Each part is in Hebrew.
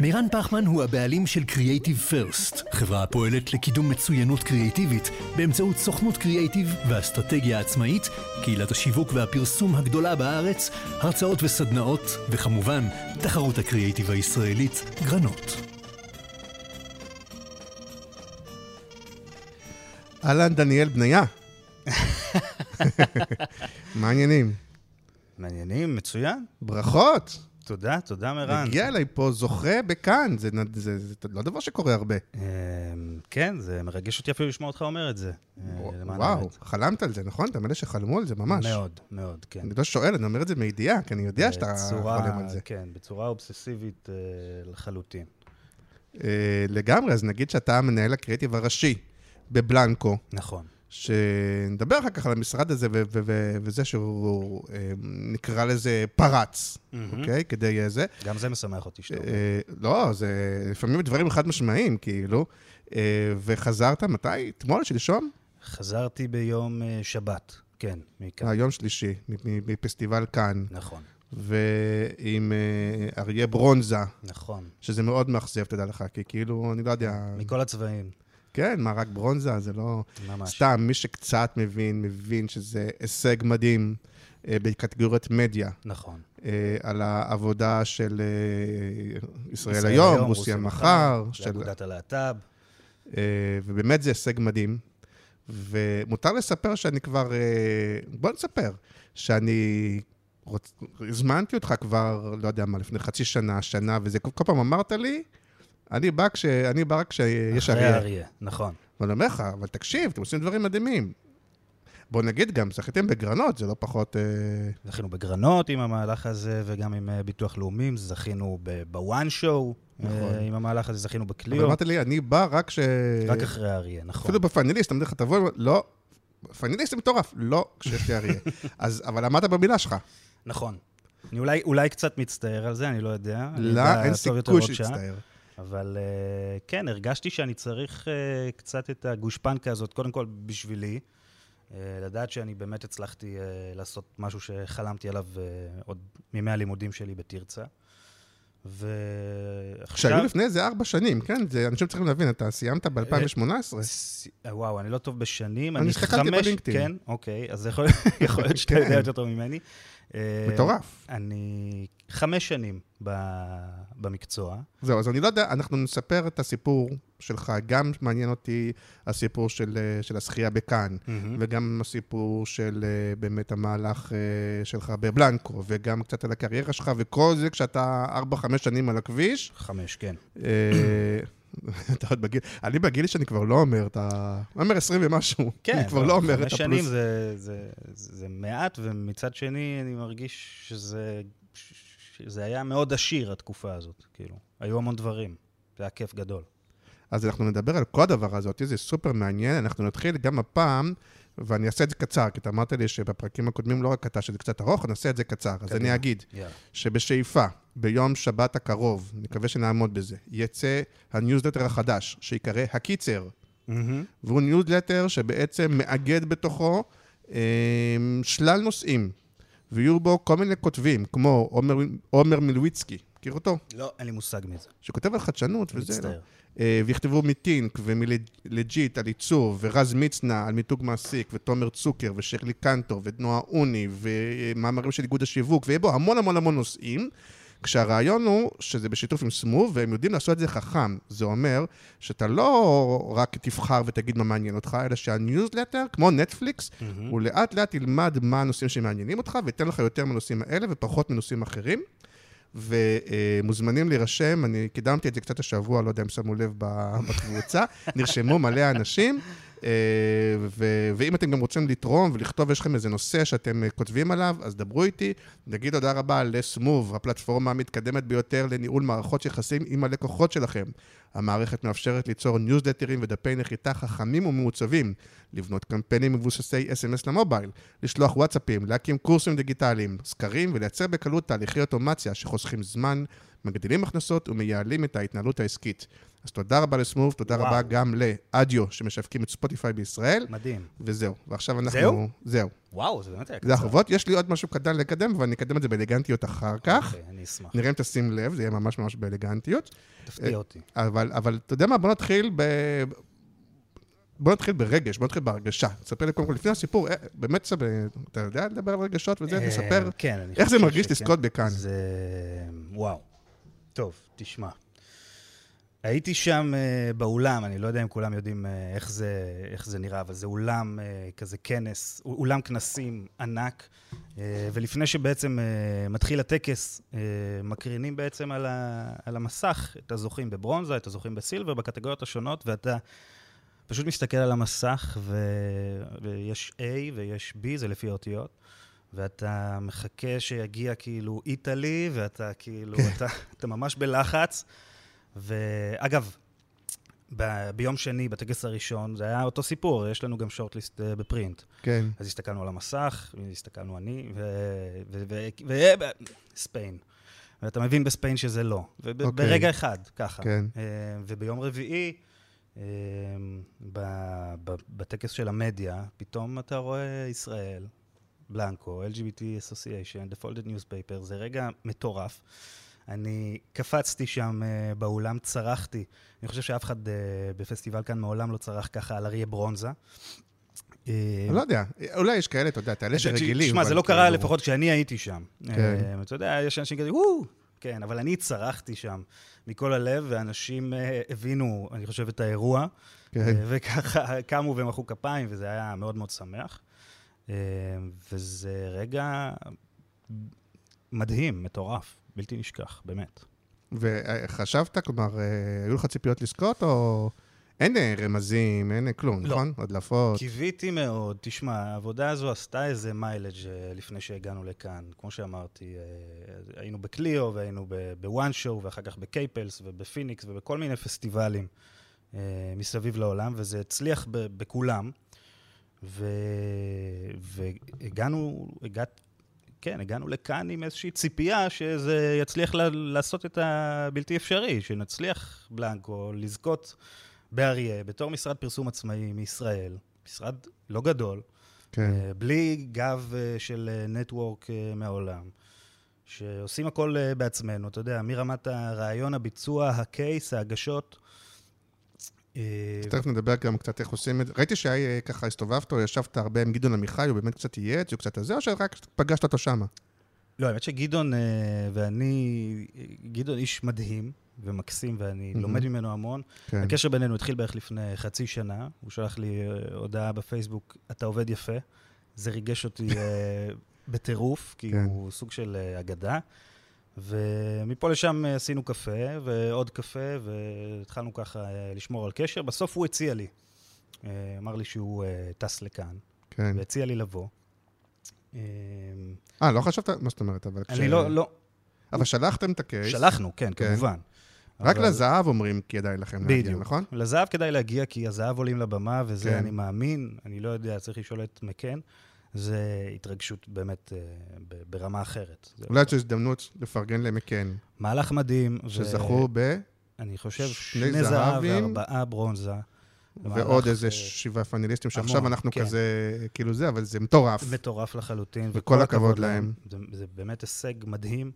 מירן פחמן הוא הבעלים של Creative First, חברה הפועלת לקידום מצוינות קריאיטיבית באמצעות סוכנות קריאיטיב ואסטרטגיה עצמאית, קהילת השיווק והפרסום הגדולה בארץ, הרצאות וסדנאות, וכמובן, תחרות הקריאיטיב הישראלית, גרנות. אהלן, דניאל בניה. מה העניינים? מעניינים, מצוין. ברכות. תודה, תודה מרן. הגיע אליי פה זוכה בכאן, זה, זה, זה, זה לא דבר שקורה הרבה. אמ, כן, זה מרגש אותי אפילו לשמוע אותך אומר את זה. אה, וואו. חלמת על זה, נכון? אתה מאלה שחלמו על זה ממש. מאוד, מאוד, כן. אני לא שואל, אני אומר את זה מידיעה, כי אני יודע שאתה בצורה- חולם על זה. כן, בצורה אובססיבית אה, לחלוטין. אה, לגמרי, אז נגיד שאתה המנהל הקריאיטיב הראשי בבלנקו, נכון. שנדבר אחר כך על המשרד הזה ו- ו- ו- וזה שהוא, אה, נקרא לזה פרץ. אוקיי? כדי אה, זה. גם זה משמח אותי שאתה אומר. אה, לא, זה לפעמים דברים חד משמעיים, כאילו. אה, וחזרת מתי? אתמול? שלשום? חזרתי ביום שבת, כן, מכאן. אה, יום שלישי, מפסטיבל כאן, נכון, ועם אריה ברונזה, נכון. שזה מאוד מאכזב, תדע לך, כי כאילו, אני לא יודע... מכל הצבעים, כן, מה, רק ברונזה? זה לא... ממש. סתם, מי שקצת מבין, מבין שזה הישג מדהים אה, בקטגוריית מדיה. נכון. אה, על העבודה של אה, ישראל ישראל היום, רוסיה מחר, של של אגודת הלהט"ב. אה, ובאמת זה הישג מדהים. ומותר לספר שאני כבר... אה, בוא נספר, שאני... רוצ... הזמנתי אותך כבר, לא יודע מה, לפני חצי שנה, שנה, וזה כל פעם אמרת לי, אני בא, כש... אני בא כשיש אחרי אריה. נכון. ואני אומר לך, אבל תקשיב, אתם עושים דברים מדהימים. בוא נגיד גם, זכיתם בגרנות, זה לא פחות... אה, זכינו בגרנות עם המהלך הזה, וגם עם אה, ביטוח לאומי, זכינו בוואן שואו, נכון. אה, עם המהלך הזה, זכינו אבל בקליו, אמרת לי, אני בא רק כש... רק אחרי האריה, נכון. אפילו בפאנליסט, אמרתי לך, תבוא, לא, פאנליסט זה מטורף, לא כשיש לי אריה. אז, אבל עמדת במילה שלך. נכון. אני אולי, אולי קצת מצטער על זה, אני לא יודע. לא, אין סיכוי. שיצטער. אבל אה, כן, הרגשתי שאני צריך אה, קצת את הגושפנקה הזאת, קודם כל בשבילי, אה, לדעת שאני באמת הצלחתי לעשות משהו שחלמתי עליו עוד מימי הלימודים שלי בתרצה. ועכשיו... שהיו לפני איזה ארבע שנים, כן? זה, אנשים צריכים להבין, אתה סיימת ב-2018. ס- וואו, אני לא טוב בשנים. אני הסתכלתי בלינקדאין. כן, אוקיי, אז יכול יכול להיות שאתה כן. יודע יותר טוב ממני. אה, מטורף. אני חמש שנים ב- במקצוע. זהו, אז אני לא יודע, אנחנו נספר את הסיפור שלך, גם מעניין אותי הסיפור של, אה, של השחייה בכאן, וגם הסיפור של אה, באמת המהלך שלך בבלנקו, וגם קצת על הקריירה שלך, וכל זה כשאתה 4-5 שנים על הכביש. חמש, כן. אתה עוד בגיל, אני בגיל שאני כבר לא אומר את ה... אני אומר 20 ומשהו. כן, אני כבר לא אומר את חמש שנים הפלוס. זה, זה, זה, מעט, ומצד שני אני מרגיש שזה, שזה היה מאוד עשיר, התקופה הזאת. כאילו, היו המון דברים. זה היה כיף גדול. אז אנחנו נדבר על כל הדבר הזה, אותי זה סופר מעניין. אנחנו נתחיל גם הפעם, ואני אעשה את זה קצר, כי אתה אמרת לי שבפרקים הקודמים לא רק אתה, שזה קצת ארוך, אני אעשה את זה קצר. אז אני. אגיד. שבשאיפה, ביום שבת הקרוב, נקווה שנעמוד בזה, יצא הניוזלטר החדש, שיקרא הקיצר. והוא ניוזלטר שבעצם מאגד בתוכו אה, שלל נושאים, ויהיו בו כל מיני כותבים, כמו עומר, עומר מילביצקי, מכיר אותו? לא, אין לי מושג מזה. שכותב על חדשנות וזה. לא. מצטער. אה, ויכתבו מטינק ומלג'יט על עיצוב, ורז מצנע על מיתוג מעסיק, ותומר צוקר, ושרלי קנטו, ונועה אוני, ומאמרים של איגוד השיווק, ויהיה בו המון המון המון נושאים. כשהרעיון הוא שזה בשיתוף עם סמוב, והם יודעים לעשות את זה חכם. זה אומר שאתה לא רק תבחר ותגיד מה מעניין אותך, אלא שהניוזלטר, כמו נטפליקס, הוא לאט לאט ילמד מה הנושאים שמעניינים אותך, וייתן לך יותר מהנושאים האלה ופחות מנושאים אחרים. ומוזמנים להירשם, אני קידמתי את זה קצת השבוע, לא יודע אם שמו לב בקבוצה, נרשמו מלא אנשים. אה, ו- ואם אתם גם רוצים לתרום ולכתוב, יש לכם איזה נושא שאתם אה, כותבים עליו, אז דברו איתי. נגיד תודה רבה לסמוב, הפלטפורמה המתקדמת ביותר לניהול מערכות יחסים עם הלקוחות שלכם. המערכת מאפשרת ליצור ניוזלטרים ודפי נחיתה חכמים ומעוצבים, לבנות קמפיינים מבוססי SMS למובייל, לשלוח וואטסאפים, להקים קורסים דיגיטליים, סקרים ולייצר בקלות תהליכי אוטומציה שחוסכים זמן, מגדילים הכנסות ומייעלים את ההתנהלות העסקית. אז תודה רבה לסמוב, תודה וואו. רבה גם לאדיו, שמשווקים את ספוטיפיי בישראל, מדהים. וזהו. ועכשיו אנחנו... זהו? זהו. וואו, זה באמת היה זה החובות. יש לי עוד משהו קטן לקדם, אבל אני אקדם את זה באלגנטיות אחר כך. אוקיי, אני אשמח. נראה אם תשים לב, זה יהיה ממש ממש באלגנטיות. תפתיע אותי. אבל, אבל אתה יודע מה? בוא נתחיל ב... בוא נתחיל ברגש, בוא נתחיל בהרגשה. תספר לי קודם כל, לפני הסיפור, אה, באמת, ספר- אתה יודע לדבר על רגשות וזה? אה, תספר כן, איך זה מרגיש. לזכות בכאן. זה... וואו. טוב, תשמע. הייתי שם uh, באולם, אני לא יודע אם כולם יודעים uh, איך, זה, איך זה נראה, אבל זה אולם uh, כזה כנס, אולם כנסים ענק, uh, ולפני שבעצם uh, מתחיל הטקס, uh, מקרינים בעצם על, ה, על המסך את הזוכים בברונזה, את הזוכים בסילבר, בקטגוריות השונות, ואתה פשוט מסתכל על המסך, ו, ויש A ויש B, זה לפי האותיות. ואתה מחכה שיגיע כאילו איטלי, ואתה כאילו, אתה, אתה ממש בלחץ. ואגב, ב- ביום שני, בטקס הראשון, זה היה אותו סיפור, יש לנו גם שורטליסט אה, בפרינט. כן. אז הסתכלנו על המסך, הסתכלנו אני, ו... ו... ו... ו... ו... ואתה מבין בספיין שזה לא. אוקיי. וברגע אחד, ככה. כן. אה, וביום רביעי, אה, ב- ב- בטקס של המדיה, פתאום אתה רואה ישראל, בלנקו, LGBT Association, The Folded Newspaper, זה רגע מטורף. אני קפצתי שם uh, באולם, צרחתי. אני חושב שאף אחד uh, בפסטיבל כאן מעולם לא צרח ככה על אריה ברונזה. אה, אני לא יודע, אולי יש כאלה, אתה יודע, אתה אלה שרגילים. תשמע, זה לא קרה כאילו- לפחות כשאני הייתי שם. כן. אתה יודע, יש אנשים כזה, וואו! כן, אבל אני צרחתי שם מכל הלב, ואנשים הבינו, אני חושב, את האירוע. כן. וככה קמו ומחאו כפיים, וזה היה מאוד מאוד שמח. אה, וזה רגע מדהים, מטורף, בלתי נשכח, באמת. וחשבת, כלומר, אה, היו לך ציפיות לזכות, או... אין אה, רמזים, אין אה, כלום, לא. נכון? הדלפות. קיוויתי מאוד. תשמע, העבודה הזו עשתה איזה מיילג' לפני שהגענו לכאן. כמו שאמרתי, היינו ב Clio והיינו ב One Show, ואחר כך בקייפלס ובפיניקס ובכל מיני פסטיבלים מסביב לעולם, וזה הצליח ב- בכולם. ו- והגענו, הגעת, כן, הגענו לכאן עם איזושהי ציפייה שזה יצליח ל- לעשות את הבלתי אפשרי, שנצליח בלאנקו לזכות באריה, בתור משרד פרסום עצמאי מישראל, משרד לא גדול, כן. אה, בלי גב אה, של נטוורק מהעולם, שעושים הכל אה, בעצמנו, אתה יודע, מרמת הרעיון, הביצוע, הקייס, ההגשות. אה, אז תכף נדבר גם קצת איך עושים את זה. ראיתי שככה הסתובבת או ישבת הרבה עם גדעון עמיחי, הוא באמת קצת ייעץ, הוא קצת הזה, או שרק פגשת אותו שמה? לא, האמת שגדעון אה, ואני, גדעון איש מדהים ומקסים, ואני מהמם. לומד ממנו המון. כן. הקשר בינינו התחיל בערך לפני חצי שנה. הוא שלח לי אה, הודעה בפייסבוק, אתה עובד יפה. זה ריגש אותי אה, בטירוף, כי כן. הוא סוג של אה, אגדה. ומפה לשם אה, עשינו קפה, ועוד קפה, והתחלנו ככה אה, לשמור על קשר. בסוף הוא הציע לי. אה, אמר לי שהוא טס לכאן, כן. והציע לי לבוא. אה, לא חשבת? מה זאת אומרת? אבל כש... אני לא, לא, אבל שלחתם את הקייס. שלחנו, כן, כן. כמובן. רק אבל- לזהב אומרים כדאי לכם להגיע, בדיוק. נכון? לזהב כדאי להגיע, כי הזהב עולים לבמה, וזה כן. אני מאמין, אני לא יודע, צריך לשאול את מקן, זה התרגשות באמת אה, ברמה אחרת. אולי יש הזדמנות לפרגן למקן, מהלך מדהים. ו- שזכו ב... אני חושב שני זהב. וארבעה ברונזה. ועוד איזה אה, שבעה פאנליסטים, שעכשיו אנחנו כן. כזה, כאילו זה, אבל זה מטורף. מטורף לחלוטין. וכל הכבוד להם. זה, זה באמת הישג מדהים,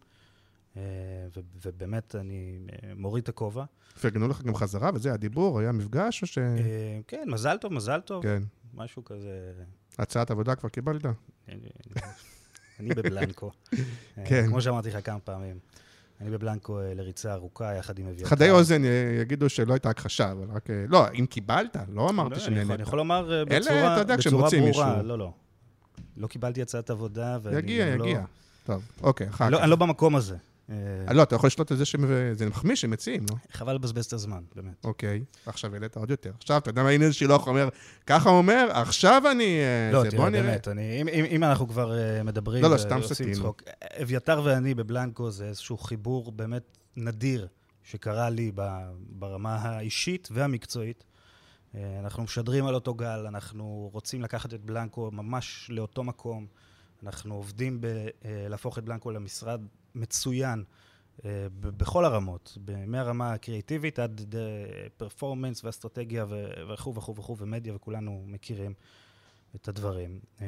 אה, ו- ובאמת אני מוריד את הכובע. פרגנו לך גם חזרה, וזה, הדיבור, היה מפגש, או ש... כן, מזל טוב, מזל טוב. כן. משהו כזה... הצעת עבודה כבר קיבלת? אני- אני בבלנקו. אה, כן. כמו שאמרתי לך כמה פעמים. אני בבלנקו אה, לריצה ארוכה יחד עם אביתר. חדי אוזן אה, יגידו שלא הייתה הכחשה, אבל רק... לא, אם קיבלת, לא לא, אמרתי יכול- שנהנית. אני יכול לומר בצורה ברורה. לא, לא. לא קיבלתי הצעת עבודה, ואני יגיע, לא- יגיע. טוב, אוקיי, אחר לא- כך. אני לא במקום הזה. אה, לא, אתה יכול לשלוט על זה שזה מחמיא שמציעים, לא? חבל לבזבז את הזמן, באמת. אוקיי, עכשיו העלית עוד יותר. עכשיו, אתה יודע מה, הנה שילוח אומר, ככה הוא אומר, עכשיו אני... אה, לא, תראה. באמת, אם, אנחנו כבר מדברים... לא, לא, סתם סטינו. אביתר ואני בבלנקו זה איזשהו חיבור באמת נדיר שקרה לי ברמה האישית והמקצועית. אה, אנחנו משדרים על אותו גל, אנחנו רוצים לקחת את בלנקו ממש לאותו מקום. אנחנו עובדים בלהפוך את בלנקו למשרד מצוין אה, בכל הרמות, מהרמה הקריאיטיבית עד פרפורמנס ואסטרטגיה וכו' וכו' וכו' ומדיה, וכולנו מכירים את הדברים. אה,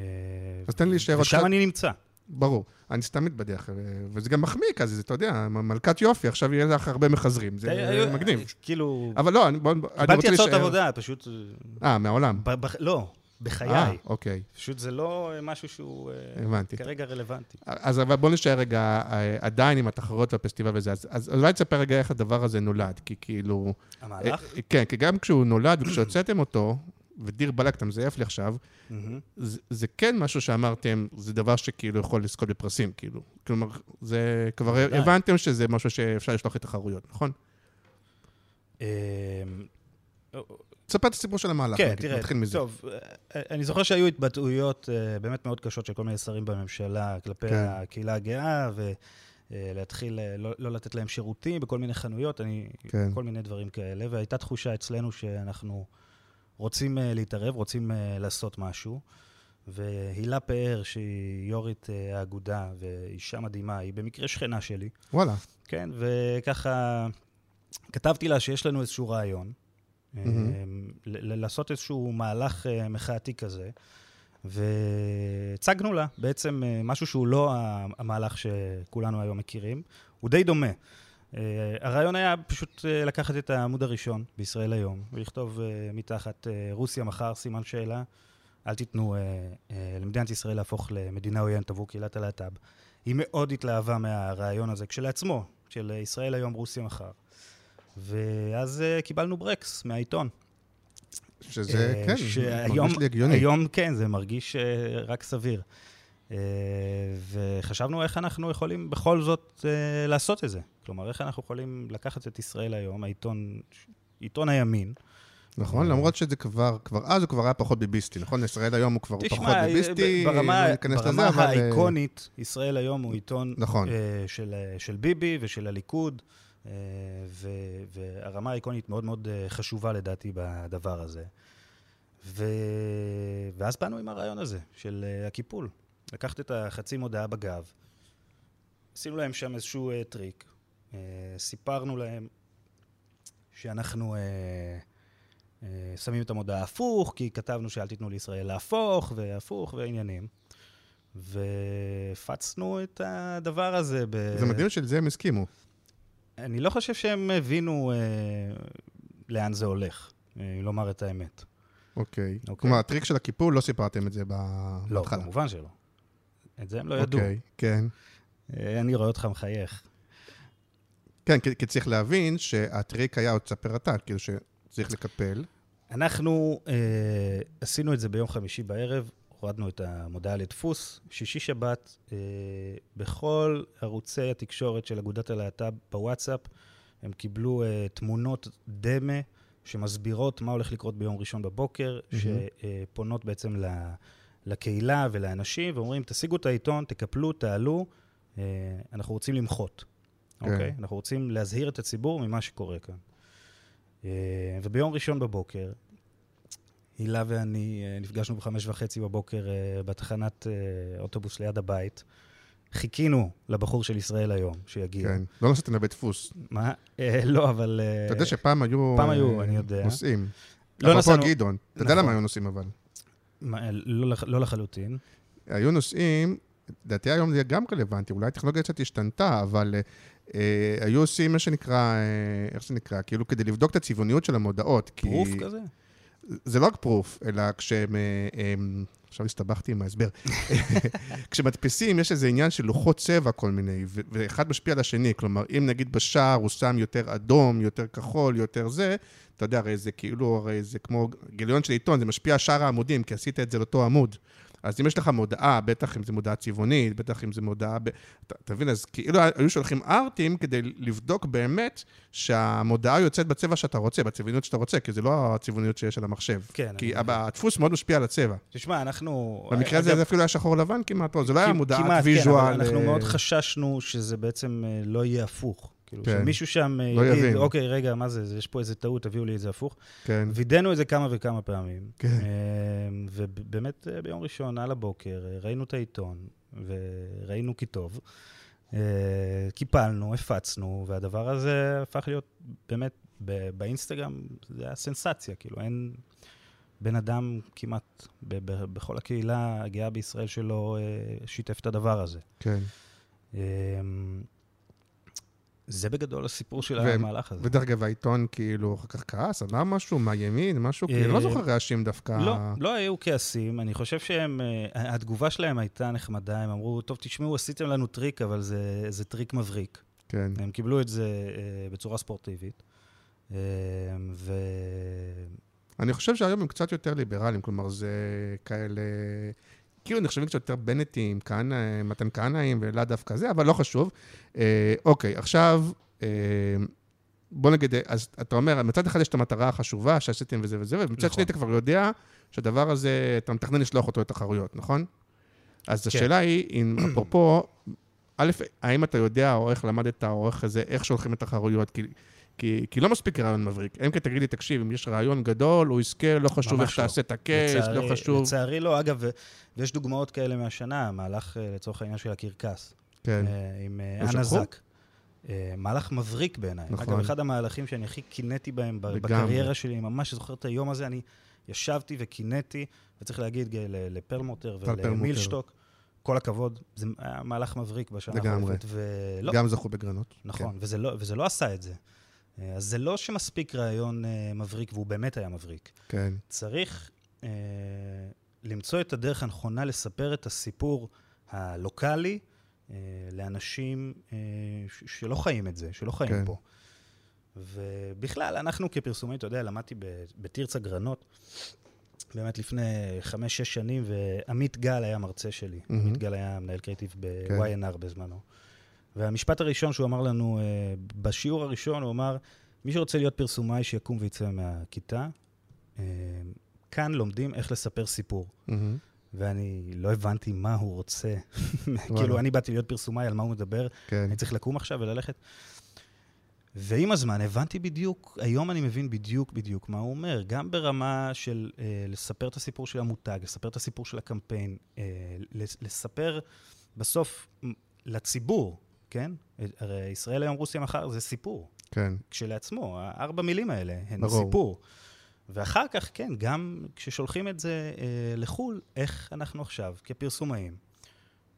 אז תן לי להישאר עוד ושם אני נמצא. ברור. אני סתם מתבדח, ו- וזה גם מחמיא כזה, אתה יודע, מלכת יופי, עכשיו יהיה לך הרבה מחזרים, זה אה, מגניב. כאילו, אבל לא, אני, רוצה קיבלתי הצעות להישאר... עבודה, פשוט... אה, מהעולם. ב- ב- לא, אה, בחיי. אוקיי, פשוט זה לא אה, משהו שהוא אה, הבנתי. כרגע רלוונטי. אז אבל בוא נשאר רגע אה, עדיין עם התחרויות והפסטיבל וזה, אז, אז אולי תספר רגע איך הדבר הזה נולד, כי כאילו... המהלך? אה, כן, כי גם כשהוא נולד וכשהוצאתם אותו, ודיר באלק, אתה מזייף לי עכשיו. זה, זה כן משהו שאמרתם, זה דבר שכאילו יכול לזכות בפרסים, כאילו. כלומר, זה כבר. הבנתם שזה משהו שאפשר לשלוח לתחרויות, נכון? אה, תספר את הסיפור של המהלך, כן, נגיד, תראה, נתחיל מזה. טוב, אה, אני זוכר שהיו התבטאויות אה, באמת מאוד קשות של כל מיני שרים בממשלה כלפי כן. הקהילה הגאה, ולהתחיל לא לא לתת להם שירותים בכל מיני חנויות, אני, כן. כל מיני דברים כאלה, והייתה תחושה אצלנו שאנחנו רוצים אה, להתערב, רוצים אה, לעשות משהו. והילה פאר, שהיא יו"רית אה, האגודה, ואישה מדהימה, היא במקרה שכנה שלי. וואלה, כן, וככה כתבתי לה שיש לנו איזשהו רעיון, ל- לעשות איזשהו מהלך אה, מחאתי כזה, והצגנו לה בעצם אה, משהו שהוא לא המהלך שכולנו היום מכירים, הוא די דומה. אה, הרעיון היה פשוט לקחת את העמוד הראשון בישראל היום, ולכתוב מתחת רוסיה מחר, סימן שאלה, אל תיתנו למדינת ישראל להפוך למדינה עוינת עבור קהילת הלהט"ב. היא מאוד התלהבה מהרעיון הזה כשלעצמו, של ישראל היום, רוסיה מחר. ואז אה, קיבלנו ברקס מהעיתון. שזה, אה, כן, שהיום- מרגיש לי הגיוני. היום כן, זה מרגיש אה, רק סביר. וחשבנו איך אנחנו יכולים בכל זאת לעשות את זה. כלומר, איך אנחנו יכולים לקחת את ישראל היום, העיתון, עיתון הימין. נכון, למרות שזה כבר, כבר אז הוא כבר היה פחות ביביסטי, נכון? ישראל היום הוא כבר פחות תשמע, ביביסטי, ברמה, לא ברמה לזה, אבל... האיקונית, ישראל היום הוא עיתון נכון. אה, של, של ביבי ושל הליכוד, ו, והרמה האיקונית מאוד מאוד אה, חשובה לדעתי בדבר הזה. ו, ואז באנו עם הרעיון הזה של אה, הקיפול. לקחת את החצי מודעה בגב, עשינו להם שם איזשהו אה, טריק, אה, סיפרנו להם שאנחנו... אה, אה, שמים את המודעה הפוך, כי כתבנו שאל תיתנו לישראל להפוך, והפוך, ועניינים. והפצנו את הדבר הזה ב... זה מדהים שלזה הם הסכימו. אני לא חושב שהם הבינו אה, לאן זה הולך, אה, לומר את האמת. אוקיי. אוקיי. כלומר, הטריק של הקיפול, לא סיפרתם את זה ב- לא, בהתחלה. כמובן שלא. את זה הם לא ידעו. אוקיי, כן. אה, אני רואה אותך מחייך. כן, כי, כי צריך להבין שהטריק היה עוד תספר אתה, כאילו שצריך לקפל. אנחנו אה, עשינו את זה ביום חמישי בערב, הורדנו את המודעה לדפוס. שישי-שבת, אה, בכל ערוצי התקשורת של אגודת הלהט"ב בוואטסאפ, הם קיבלו אה, תמונות דמה שמסבירות מה הולך לקרות ביום ראשון בבוקר, מהמם. שפונות בעצם ל- לקהילה ולאנשים, ואומרים, תשיגו את העיתון, תקפלו, תעלו, אה, אנחנו רוצים למחות. כן. אוקיי? אנחנו רוצים להזהיר את הציבור ממה שקורה כאן. אה, וביום ראשון בבוקר, הילה ואני אה, נפגשנו בחמש וחצי בבוקר אה, בתחנת אה, אוטובוס ליד הבית. חיכינו לבחור של ישראל היום, שיגיע. כן. לא נסעתם לבית דפוס. מה? לא, אבל... אתה יודע שפעם היו... פעם היו, אני יודע. נוסעים. לא אפרופו נסענו- גדעון. אתה יודע נכון. למה היו נוסעים אבל. לא לא לחלוטין. היו נוסעים, לדעתי היום זה גם רלוונטי, אולי הטכנולוגיה קצת השתנתה, אבל היו עושים מה שנקרא, איך זה נקרא? כאילו כדי לבדוק את הצבעוניות של המודעות. פרוף כזה? זה לא רק פרוף, אלא כשהם... אה, הם- עכשיו הסתבכתי עם ההסבר. כשמדפיסים, יש איזה עניין של לוחות צבע כל מיני, ואחד משפיע על השני. כלומר, אם נגיד בשער הוא שם יותר אדום, יותר כחול, יותר זה, אתה יודע, הרי זה כאילו, הרי זה כמו גיליון של עיתון, זה משפיע על שאר העמודים, כי עשית את זה לאותו עמוד. אז אם יש לך מודעה, בטח אם זו מודעה צבעונית, בטח אם זו מודעה... ב... אתה מבין? אז כאילו היו שולחים ארטים כדי לבדוק באמת שהמודעה יוצאת בצבע שאתה רוצה, בצבעוניות שאתה רוצה, כי זה לא הצבעוניות שיש על המחשב. כן, כי אני- הדפוס מאוד משפיע על הצבע. תשמע, אנחנו... במקרה הזה אגב, זה אפילו היה שחור לבן כמעט, או זה לא היה מודעת כמעט, ויז'ואל. כן, אבל אנחנו אה, מאוד חששנו שזה בעצם אה, לא יהיה הפוך. כאילו, כן. שמישהו שם אה, לא יגיד, יבין. אוקיי, רגע, מה זה, יש פה איזה טעות, תביאו לי את זה הפוך. כן, וידאנו את זה כמה וכמה פעמים. כן. אה, ובאמת, אה, ביום ראשון, על הבוקר, אה, ראינו את העיתון, וראינו כי טוב. קיפלנו, הפצנו, והדבר הזה הפך להיות באמת, באינסטגרם, זה היה סנסציה, כאילו, אין בן אדם כמעט בכל הקהילה הגאה בישראל שלא שיתף את הדבר הזה. כן. זה בגדול הסיפור של ו- המהלך הזה. ודרך אגב, העיתון כאילו אחר כך כעס, אמר משהו מהימין, משהו, כאילו, לא אה, זוכר רעשים דווקא. לא, לא היו כעסים. אני חושב שהם, אה, התגובה שלהם הייתה נחמדה. הם אמרו, טוב, תשמעו, עשיתם לנו טריק, אבל זה, זה טריק מבריק. כן. הם קיבלו את זה אה, בצורה ספורטיבית. ו... אני חושב שהיום הם קצת יותר ליברליים, כלומר, זה כאלה... כאילו נחשבים קצת יותר בנטים, כהנא, מתן כהנאים, ולאו דווקא זה, אבל לא חשוב. אה, אוקיי, עכשיו, אה, בוא נגיד, אז אתה אומר, מצד אחד יש את המטרה החשובה שעשיתם וזה וזה, ומצד נכון. שני אתה כבר יודע שהדבר הזה, אתה מתכנן לשלוח אותו לתחרויות, נכון? אז כן. השאלה היא, אם אפרופו, א', האם אתה יודע, או איך למדת, או איך זה, איך שולחים את התחרויות? כי, כי, כי לא מספיק רעיון מבריק. אם כי תגיד לי, תקשיב, אם יש רעיון גדול, הוא יזכה, לא חשוב איך לא. תעשה את הקאש, לא חשוב. לצערי לא. אגב, ויש דוגמאות כאלה מהשנה, מהלך, אה, לצורך העניין של הקרקס. כן, אה, עם אה, אנה? זק. מהלך מבריק בעיניי. נכון. אגב, אחד המהלכים שאני הכי קינאתי בהם לגמרי. בקריירה שלי, אני ממש זוכר את היום הזה, אני ישבתי וקינאתי, וצריך להגיד לפרלמוטר. ולמילשטוק, כל הכבוד, זה היה מהלך מבריק בשנה לגמרי. החולפת, ולא, גם זכו בגרנות. נכון, וזה לא- וזה לא עשה את זה. אה, אז זה לא שמספיק רעיון אה, מבריק, והוא באמת היה מבריק. כן, צריך אה, למצוא את הדרך הנכונה לספר את הסיפור הלוקאלי אה, לאנשים אה, שלא חיים את זה, שלא חיים כן. פה. ובכלל, אנחנו כפרסומים, אתה יודע, למדתי בתרצה גרנות, באמת לפני חמש-שש שנים, ועמית גל היה מרצה שלי. מהמם. עמית גל היה מנהל קריאיטיב כן. ב-YNR בזמנו. והמשפט הראשון שהוא אמר לנו, אה, בשיעור הראשון, הוא אמר, מי שרוצה להיות פרסומאי, שיקום ויצא מהכיתה. אה, כאן לומדים איך לספר סיפור. מהמם. ואני לא הבנתי מה הוא רוצה. כאילו. אני באתי להיות פרסומאי, על מה הוא מדבר, כן, אני צריך לקום עכשיו וללכת. ועם הזמן הבנתי בדיוק, היום אני מבין בדיוק בדיוק מה הוא אומר, גם ברמה של אה, לספר את הסיפור של המותג, לספר את הסיפור של הקמפיין, אה, לס- לספר בסוף לציבור, כן? הרי ישראל היום, רוסיה מחר, זה סיפור. כן, כשלעצמו, הארבע מילים האלה הן ברור. סיפור. ואחר כך, כן, גם כששולחים את זה אה, לחו"ל, איך אנחנו עכשיו, כפרסומאים,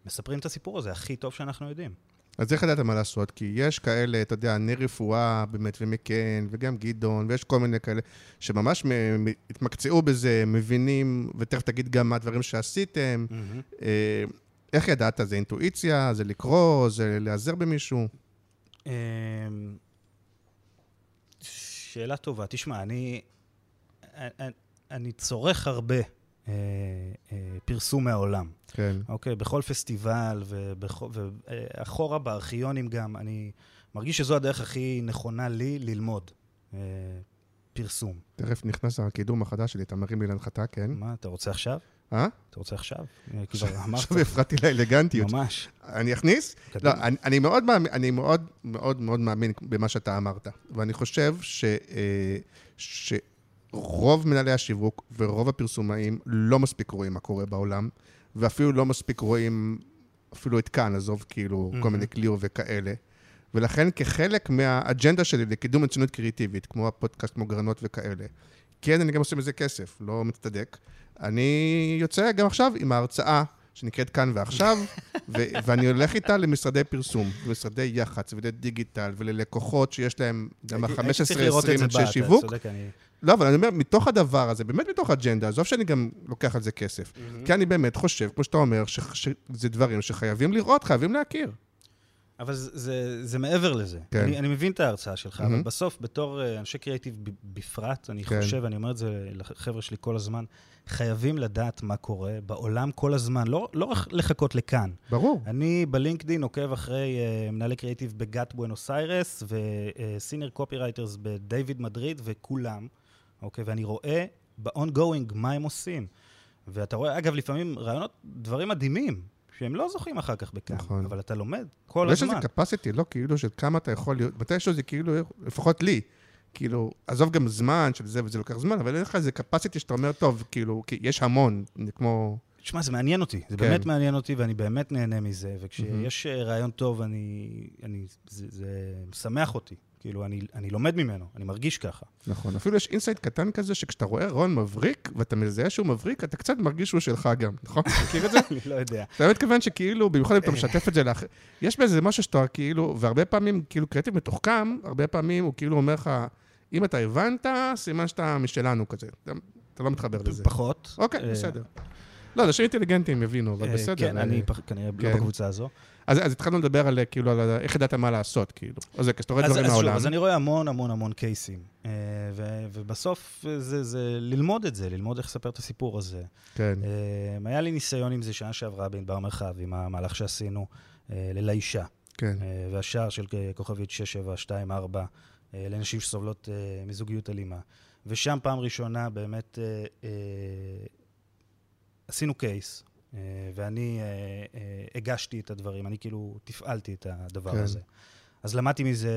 מספרים את הסיפור הזה הכי טוב שאנחנו יודעים. אז איך ידעת מה לעשות? כי יש כאלה, אתה יודע, נר רפואה באמת, ומקן, וגם גדעון, ויש כל מיני כאלה, שממש התמקצעו בזה, מבינים, ותכף תגיד גם מה הדברים שעשיתם. אה, איך ידעת? זה אינטואיציה? זה לקרוא? זה להיעזר במישהו? אמ, שאלה טובה. תשמע, אני, אני, אני צורך הרבה אה, אה, פרסום מהעולם. כן. אוקיי? בכל פסטיבל ואחורה בארכיונים גם, אני מרגיש שזו הדרך הכי נכונה לי ללמוד אה, פרסום. תכף נכנס הקידום החדש שלי, אתה מרים לי להנחתה, כן? מה, אתה רוצה עכשיו? אה? אתה רוצה עכשיו? עכשיו הפרעתי לאלגנטיות. ממש. אני אכניס? לא. אני, אני מאוד מאמין, אני מאוד מאוד מאוד מאמין במה שאתה אמרת, ואני חושב ש, אה, שרוב מנהלי השיווק ורוב הפרסומאים לא מספיק רואים מה קורה בעולם, ואפילו לא מספיק רואים אפילו את כאן, עזוב כאילו כל מהמם. מיני קליו וכאלה. ולכן כחלק מהאג'נדה שלי לקידום מצוינות קריאיטיבית, כמו הפודקאסט, כמו גרנות וכאלה, כן, אני גם עושה מזה כסף, לא מצטדק. אני יוצא גם עכשיו עם ההרצאה שנקראת כאן ועכשיו, ו- ואני הולך איתה למשרדי פרסום, למשרדי יח"צ ולדיגיטל וללקוחות שיש להם גם הייתי- הייתי צריך ה-15-20 לראות את זה אנשי שיווק. לא, אבל אני אומר, מתוך הדבר הזה, באמת מתוך אג'נדה, עזוב שאני גם לוקח על זה כסף. כי אני באמת חושב, כמו שאתה אומר, ש- שזה דברים שחייבים לראות, חייבים להכיר. אבל זה, זה, זה מעבר לזה. כן. אני, אני מבין את ההרצאה שלך, אבל מהמם. בסוף, בתור אה, אנשי קריאיטיב בפרט, אני כן. חושב, אני אומר את זה לחבר'ה שלי כל הזמן, חייבים לדעת מה קורה בעולם כל הזמן, לא, לא לחכות לקאן. אני בלינקדין עוקב אחרי uh, מנהלי creative ב Gut בואנוס איירס ו senior copywriters ב David מדריד וכולם, אוקיי? ואני רואה ב-ongoing מה הם עושים. ואתה רואה, אגב, לפעמים רעיונות, דברים מדהימים, שהם לא זוכים אחר כך בכאן, נכון. אבל אתה לומד כל יש הזמן. איזה capacity, לא כאילו של כמה אתה יכול להיות, מתישהו זה כאילו, לפחות לי, כאילו, עזוב גם זמן של זה וזה לוקח זמן, אבל אין לך איזה capacity שאתה אומר, טוב, כאילו, כי יש המון, זה כמו... תשמע, זה מעניין אותי, זה כן. באמת מעניין אותי ואני באמת נהנה מזה. וכשיש אה, רעיון טוב, אני, אני, זה, זה משמח אותי. כאילו, אני, אני לומד ממנו, אני מרגיש ככה. נכון, אפילו יש insight קטן כזה, שכשאתה רואה רעיון מבריק, ואתה מזהה שהוא מבריק, אתה קצת מרגיש שהוא שלך גם, נכון? אתה מכיר את זה? אני לא יודע. אתה מתכוון שכאילו, במיוחד אם אתה משתף את זה לאחר... יש בזה משהו שאתה כאילו, והרבה פעמים, כאילו קריאטיב מתוחכם, הרבה פעמים הוא כאילו אומר לך, אם אתה הבנת, סימן שאתה משלנו כזה. אתה, אתה לא מתחבר לזה. פחות. אוקיי, אה, בסדר. לא, אנשים אינטליגנטים יבינו, אבל אה, בסדר. כן, אה, אני כנראה לא כן. בקבוצה הזו. אז, אז התחלנו לדבר על, כאילו, על איך ידעת מה לעשות, כאילו. אז זה, כשאתה רואה אז, דברים אז שוב, מהעולם. אז אני רואה המון המון המון קייסים. ו, ובסוף זה, זה ללמוד את זה, ללמוד איך לספר את הסיפור הזה. כן, היה לי ניסיון עם זה שנה שעברה בענבר מרחב, עם המהלך שעשינו ללישה. כן. והשער של כוכבית 6724 אה, לנשים שסובלות אה, מזוגיות אלימה. ושם פעם ראשונה באמת אה, אה, עשינו קייס, אה, ואני אה, אה, הגשתי את הדברים, אני כאילו תפעלתי את הדבר כן. הזה. אז למדתי מזה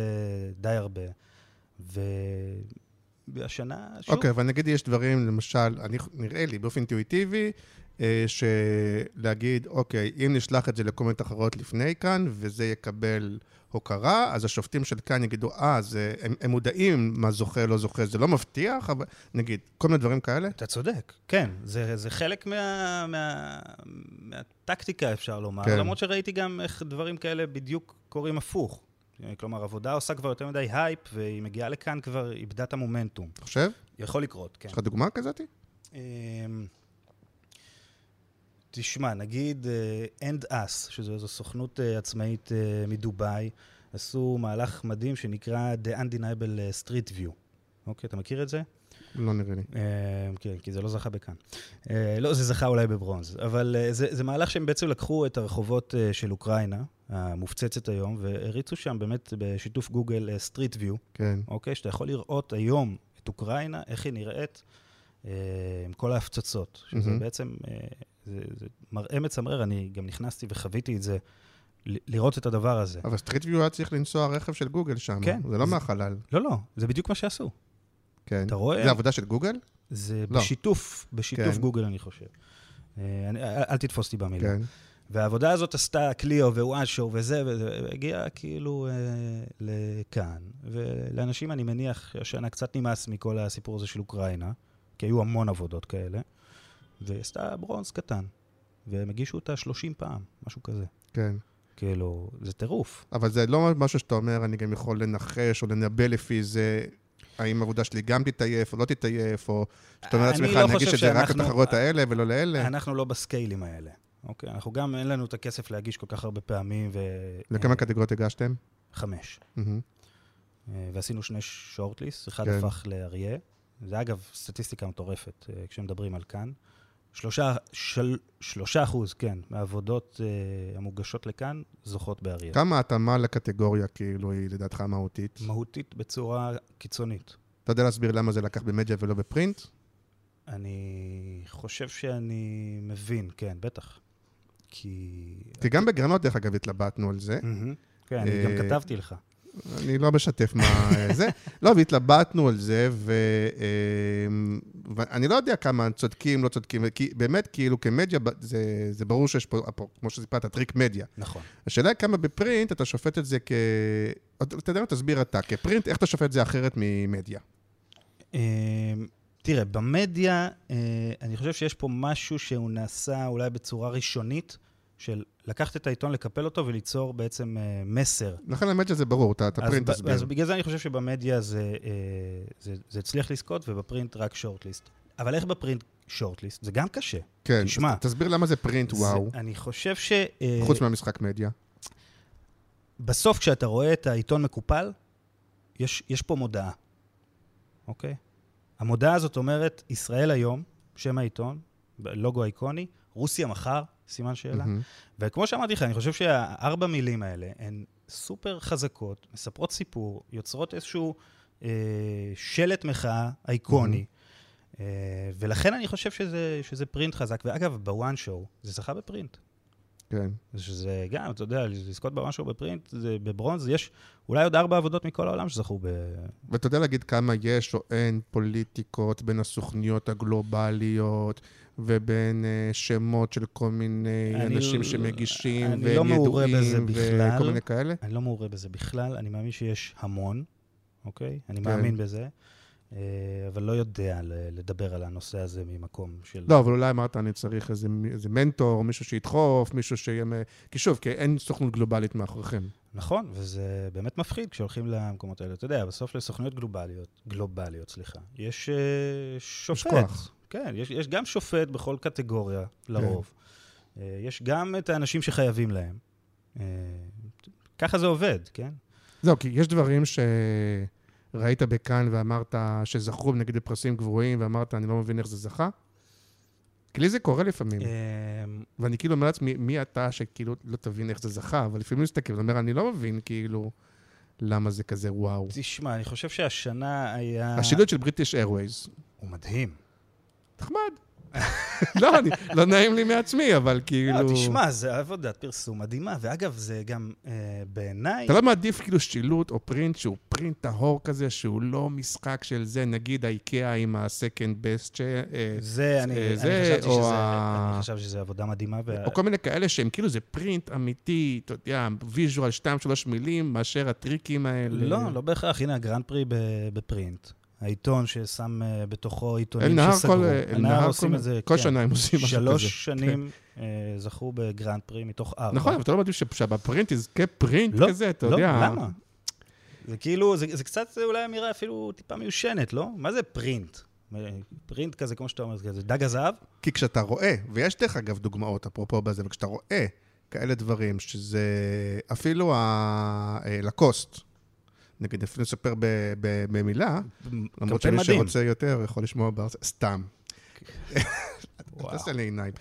די הרבה, ו... והשנה, שוב, אוקיי, אבל נגיד יש דברים, למשל, אני, נראה לי באופן אינטואיטיבי, אה, שלהגיד, אוקיי, אם נשלח את זה לכל מיני תחרות לפני כאן, וזה יקבל הוקרה, אז השופטים של כאן יגידו, אה, זה, הם, הם מודעים מה זוכה, לא זוכה, זה לא מבטיח, אבל נגיד, כל מיני דברים כאלה. אתה צודק, כן. זה, זה חלק מה, מה, מהטקטיקה, אפשר לומר. כן. למרות שראיתי גם איך דברים כאלה בדיוק קורים הפוך. כלומר, עבודה עושה כבר יותר מדי הייפ, והיא מגיעה לקאן כבר איבדה את המומנטום. אתה חושב? יכול לקרות, כן. יש לך דוגמה כזאת? תשמע, נגיד And Us, שזו איזו סוכנות uh, עצמאית uh, מדובאי, עשו מהלך מדהים שנקרא The Undeniable אה, Street View. אוקיי, אתה מכיר את זה? לא נראה לי. אה, כן, כי זה לא זכה בקאן. אה, לא, זה זכה אולי בברונז. אבל אה, זה, זה מהלך שהם בעצם לקחו את הרחובות אה, של אוקראינה, המופצצת היום, והריצו שם באמת בשיתוף גוגל Street View, כן. אוקיי? שאתה יכול לראות היום את אוקראינה, איך היא נראית, אה, עם כל ההפצצות. שזה מהמם. בעצם, אה, זה, זה מראה מצמרר, אני גם נכנסתי וחוויתי את זה, ל- לראות את הדבר הזה. אבל Street View היה צריך לנסוע רכב של גוגל שם. כן. זה לא זה- מהחלל. לא, לא, זה בדיוק מה שעשו. כן. אתה רואה? זה עבודה של גוגל? זה לא. בשיתוף, בשיתוף כן. גוגל, אני חושב. אה, אני- אל אל תתפוס אותי במילה. כן. והעבודה הזאת עשתה קליו ווואשו וזה, וזה, והגיעה כאילו אה, לכאן. ולאנשים, אני מניח, השנה קצת נמאס מכל הסיפור הזה של אוקראינה, כי היו המון עבודות כאלה, והיא עשתה ברונז קטן, והם הגישו אותה 30 פעם, משהו כזה. כן. כאילו, זה טירוף. אבל זה לא משהו שאתה אומר, אני גם יכול לנחש או לנבא לפי זה, האם העבודה שלי גם תתעייף או לא תתעייף, או שאתה אומר לעצמך, לא אני אגיש חושב את זה רק לתחרות האלה ולא לאלה. אנחנו לא בסקיילים האלה. אוקיי? אנחנו גם, אין לנו את הכסף להגיש כל כך הרבה פעמים, ו... לכמה אה, קטגוריות הגשתם? חמש. אה, ועשינו שני שורטליסט, אחד כן. הפך לאריה. זה אגב סטטיסטיקה מטורפת אה, כשמדברים על כאן. שלושה, של, שלושה אחוז, כן, מהעבודות אה, המוגשות לכאן זוכות באריה. כמה התאמה לקטגוריה, כאילו, היא לדעתך מהותית? מהותית בצורה קיצונית. אתה יודע להסביר למה זה לקח במדיה ולא ב print? אני חושב שאני מבין, כן, בטח. כי... כי גם בגרנות, דרך אגב, התלבטנו על זה. מהמם. כן, אני גם אה, כתבתי לך. אני לא משתף מה אה, זה. לא, והתלבטנו על זה, ו- אמ, ואני לא יודע כמה צודקים, לא צודקים, כי באמת, כאילו, כמדיה, זה, זה ברור שיש פה, פה, כמו שסיפרת, טריק מדיה. נכון. השאלה היא כמה ב print אתה שופט את זה כ... אתה יודע מה, תסביר אתה. כפרינט, איך אתה שופט את זה אחרת ממדיה? אה, תראה, במדיה, אה, אני חושב שיש פה משהו שהוא נעשה אולי בצורה ראשונית, של לקחת את העיתון, לקפל אותו וליצור בעצם אה, מסר. לכן המדיה זה ברור, אתה, אתה פרינט תסביר. אז בגלל זה אני חושב שבמדיה זה, אה, זה, זה הצליח לזכות, ובפרינט רק שורטליסט. אבל איך בפרינט שורטליסט? זה גם קשה. כן, תשמע, תסביר למה זה פרינט וואו, זה, אני חושב ש... אה, חוץ מהמשחק מדיה. בסוף, כשאתה רואה את העיתון מקופל, יש, יש פה מודעה, אוקיי? המודעה הזאת אומרת, ישראל היום, שם העיתון, לוגו איקוני, רוסיה מחר, סימן שאלה. מהמם. וכמו שאמרתי לך, אני חושב שהארבע מילים האלה הן סופר חזקות, מספרות סיפור, יוצרות איזשהו אה, שלט מחאה אייקוני. אה, ולכן אני חושב שזה, שזה פרינט חזק. ואגב, בוואן שואו, זה זכה בפרינט. כן. שזה גם, אתה יודע, לזכות שואו בפרינט, זה בברונז, יש אולי עוד ארבע עבודות מכל העולם שזכו ב... ואתה יודע להגיד כמה יש או אין פוליטיקות בין הסוכניות הגלובליות ובין אה, שמות של כל מיני אני אנשים לא- שמגישים אני והם לא ידועים בזה בכלל. וכל מיני כאלה? אני לא מעורה בזה בכלל, אני מאמין שיש המון, אוקיי? אני כן. מאמין בזה, אבל לא יודע לדבר על הנושא הזה ממקום של... לא, אבל אולי אמרת, אני צריך איזה, איזה מנטור, מישהו שידחוף, מישהו שיהיה... כי שוב, כי אין סוכנות גלובלית מאחוריכם. נכון, וזה באמת מפחיד כשהולכים למקומות האלה. אתה יודע, בסוף לסוכנויות גלובליות, גלובליות, סליחה, יש אה, שופט. כוח. כן, יש, יש גם שופט בכל קטגוריה, לרוב. אה, יש גם את האנשים שחייבים להם. אה, ככה זה עובד, כן? זהו, כי יש דברים שראית בכאן ואמרת שזכו, נגיד, בפרסים גבוהים, ואמרת, אני לא מבין איך זה זכה. כי לי זה קורה לפעמים. אה, ואני כאילו אומר לעצמי, מי אתה שכאילו לא תבין איך זה זכה, אבל לפעמים מסתכל ואומר, אני לא מבין כאילו למה זה כזה וואו. תשמע, אני חושב שהשנה היה... השילוט של בריטיש איירווייז, הוא מדהים. נחמד. לא, אני, לא נעים לי מעצמי, אבל כאילו... לא, תשמע, זה עבודת פרסום מדהימה, ואגב, זה גם אה, בעיניי... אתה לא מעדיף כאילו שילוט או פרינט שהוא פרינט טהור כזה, שהוא לא משחק של זה, נגיד האיקאה עם ה-second best, ש... אה, זה, אני, אה, אני, זה, חשבתי או שזה, ה- אני חשבתי שזה עבודה מדהימה. ו... או כל מיני כאלה שהם כאילו זה פרינט אמיתי, אתה יודע, ויז'ואל, שתיים, שלוש מילים, מאשר הטריקים האלה. לא, לא בהכרח. הנה, הגרנד פרי בפרינט. העיתון ששם אה, בתוכו עיתונים אלנהר שסגרו. כל- אלנהר אלנהר עושים כל- את זה, כל כן. שנה הם עושים משהו כזה. שלוש שנים אה, זכו בגרנד פרי מתוך ארבע. נכון, אבל אתה לא ש- שבפרינט יזכה פרינט לא, כזה, אתה לא, יודע. למה? זה כאילו, זה, זה קצת אולי אמירה אפילו טיפה מיושנת, לא? מה זה פרינט? פרינט כזה, כמו שאתה אומר, זה דג הזהב? כי כשאתה רואה, ויש דרך אגב דוגמאות, אפרופו בזה, וכשאתה רואה כאלה דברים, שזה אפילו הלקוסט, נגיד, אפילו נספר במילה, למרות שמי. שרוצה יותר יכול לשמוע בארץ, סתם. וואו. תעשה לי עיניים.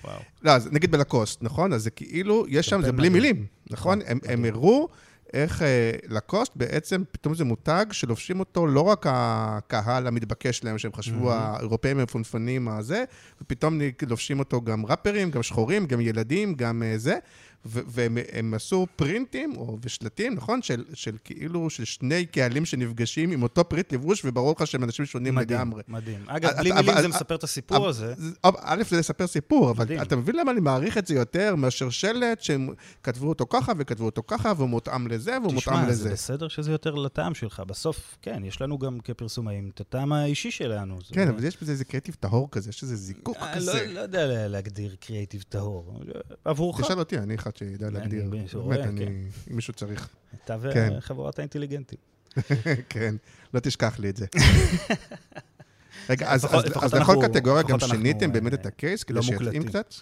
לא, אז נגיד בלקוסט, נכון? אז זה כאילו, יש שם, זה בלי. מילים, נכון? הם-. הראו איך אה, לקוסט בעצם, פתאום זה מותג שלובשים אותו לא רק הקהל המתבקש להם, שהם חשבו, האירופאים המפונפנים, הזה, ופתאום לובשים אותו גם ראפרים, גם שחורים, גם ילדים, גם אה, זה. והם הם עשו פרינטים, או ושלטים, נכון? של, של כאילו, של שני קהלים שנפגשים עם אותו פריט לבוש, וברור לך שהם אנשים שונים מדהים, לגמרי. מדהים. אגב, אבל- בלי מילים זה מספר את הסיפור הזה. זה- א', זה לספר סיפור, אבל מדהים. אתה מבין למה אני מעריך את זה יותר מאשר שלט שהם כתבו אותו ככה וכתבו אותו ככה, והוא מותאם לזה והוא מותאם תשמע, זה לזה. בסדר שזה יותר לטעם שלך. בסוף, כן, יש לנו גם כפרסומאים את הטעם האישי שלנו. כן, לא- אבל יש בזה איזה קריאטיב טהור כזה, יש איזה זיקוק אה, כזה. לא- לא יודע לה- להגדיר קריאייטיב טהור. עבורך, תשאל אותי, אני אחד שידע להגדיר. אני באמת, אני, כן. אם מישהו צריך. אתה כן. וחבורת האינטליגנטים. כן, לא תשכח לי את זה. רגע, אז לכל קטגוריה גם שיניתם באמת אה, את הקייס, כדי לא שיתאים מוקלטים. קצת?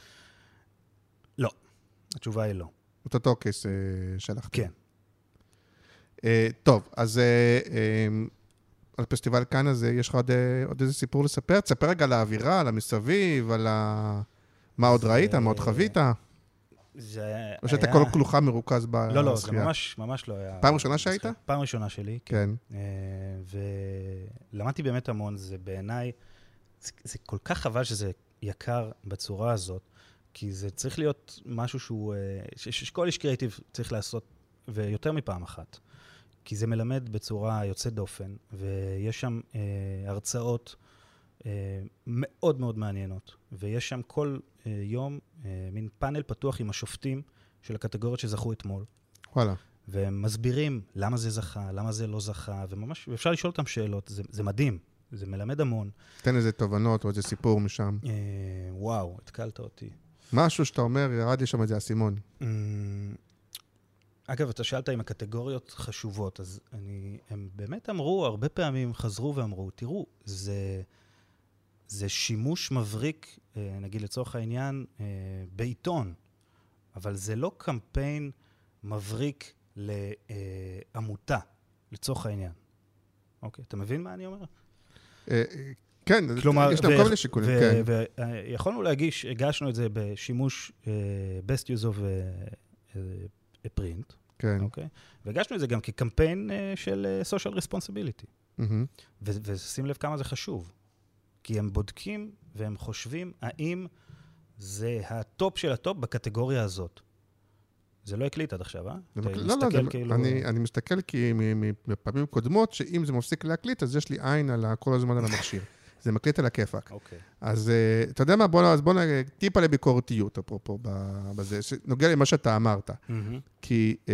לא. התשובה היא לא. את אותו קייס אה, שלחתם. כן. אה, טוב, אז על פסטיבל כאן הזה, יש לך עוד, עוד איזה סיפור לספר? תספר רגע על האווירה, על המסביב, על ה... מה עוד ראית, מה עוד חווית? זה היה... או שאתה כל כולך מרוכז בשחייה? לא, לא, זה ממש, ממש לא היה... פעם ראשונה שהיית? פעם ראשונה שלי, כן. אה, ולמדתי באמת המון, זה בעיניי, זה, זה כל כך חבל שזה יקר בצורה הזאת, כי זה צריך להיות משהו שהוא, אה, שכל איש קריאיטיב צריך לעשות, ויותר מפעם אחת. כי זה מלמד בצורה יוצאת דופן, ויש שם אה, הרצאות אה, מאוד מאוד מעניינות, ויש שם כל יום אה, מין פאנל פתוח עם השופטים של הקטגוריות שזכו אתמול. וואלה. והם מסבירים למה זה זכה, למה זה לא זכה, וממש, ואפשר לשאול אותם שאלות, זה, זה מדהים, זה מלמד המון. תן איזה תובנות או איזה סיפור משם. אה, וואו, התקלת אותי. משהו שאתה אומר, ירד לי שם איזה אסימון. אה, אגב, אתה שאלת אם הקטגוריות חשובות, אז אני, הם באמת אמרו, הרבה פעמים חזרו ואמרו, תראו, זה, זה שימוש מבריק, אה, נגיד לצורך העניין, אה, בעיתון, אבל זה לא קמפיין מבריק לעמותה, לצורך העניין. אוקיי, אתה מבין מה אני אומר? אה, כן, כלומר, יש להם כל מיני שיקולים, כן. ויכולנו להגיש, הגשנו את זה בשימוש uh, best use of uh, a print, כן. אוקיי? והגשנו את זה גם כקמפיין uh, של uh, social responsibility. מהמם. ו- ושים לב כמה זה חשוב. כי הם בודקים והם חושבים האם זה הטופ של הטופ בקטגוריה הזאת. זה לא הקליט עד עכשיו, אה? מקל- לא, לא, זה- כאילו- אני, אני מסתכל כי מפעמים קודמות, שאם זה מפסיק להקליט, אז יש לי עין על כל הזמן על המכשיר. זה מקליט על הכיפאק. אוקיי. אז אה, אתה יודע מה? בוא, אז בוא נ... טיפה לביקורתיות, אפרופו, בזה, שנוגע למה שאתה אמרת. מהמם. כי אה,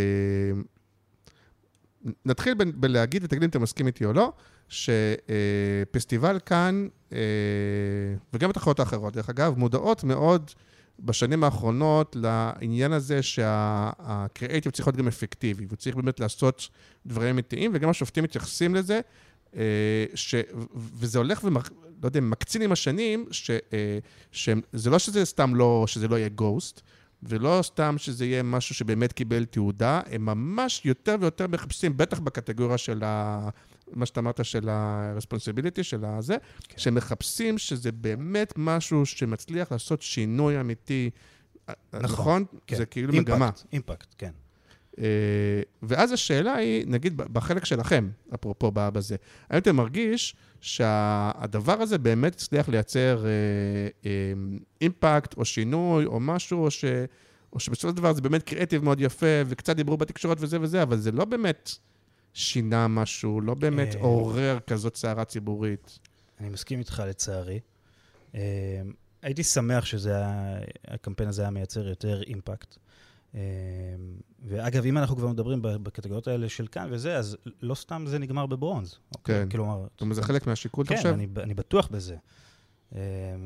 נתחיל ב- בלהגיד, ותגיד אם אתה מסכים איתי או לא, שפסטיבל כאן, uh, וגם התחרויות האחרות, דרך אגב, מודעות מאוד בשנים האחרונות לעניין הזה שהקריאייטיב צריך להיות גם אפקטיבי, והוא צריך באמת לעשות דברים אמיתיים, וגם השופטים מתייחסים לזה, אה, ש... וזה הולך ומק... לא יודע, מקצין עם השנים, ש... אה, שזה לא שזה סתם לא, שזה לא יהיה גוסט, ולא סתם שזה יהיה משהו שבאמת קיבל תעודה, הם ממש יותר ויותר מחפשים, בטח בקטגוריה של ה... מה שאתה אמרת, של ה-responsibility, של הזה, כן. שהם מחפשים שזה באמת משהו שמצליח לעשות שינוי אמיתי. נכון, נכון? כן. זה כאילו מגמה. אימפקט, אימפקט, כן. אה, ואז השאלה היא, נגיד בחלק שלכם, אפרופו בזה, האם אתה מרגיש שהדבר הזה באמת הצליח לייצר אה, אה, אימפקט או שינוי או משהו, או, ש, או שבסופו של דבר זה באמת קריאטיב מאוד יפה, וקצת דיברו בתקשורת וזה וזה, אבל זה לא באמת שינה משהו, לא באמת אה. עורר כזאת סערה ציבורית. אני מסכים איתך לצערי. אה, הייתי שמח שהקמפיין הזה היה מייצר יותר אימפקט. אה, ואגב, אם אנחנו כבר מדברים בקטגוריות האלה של כאן וזה, אז לא סתם זה נגמר בברונז. כן. כלומר... זאת אומרת, זה חלק מהשיקול, אתה כן, חושב? אני, אני בטוח בזה.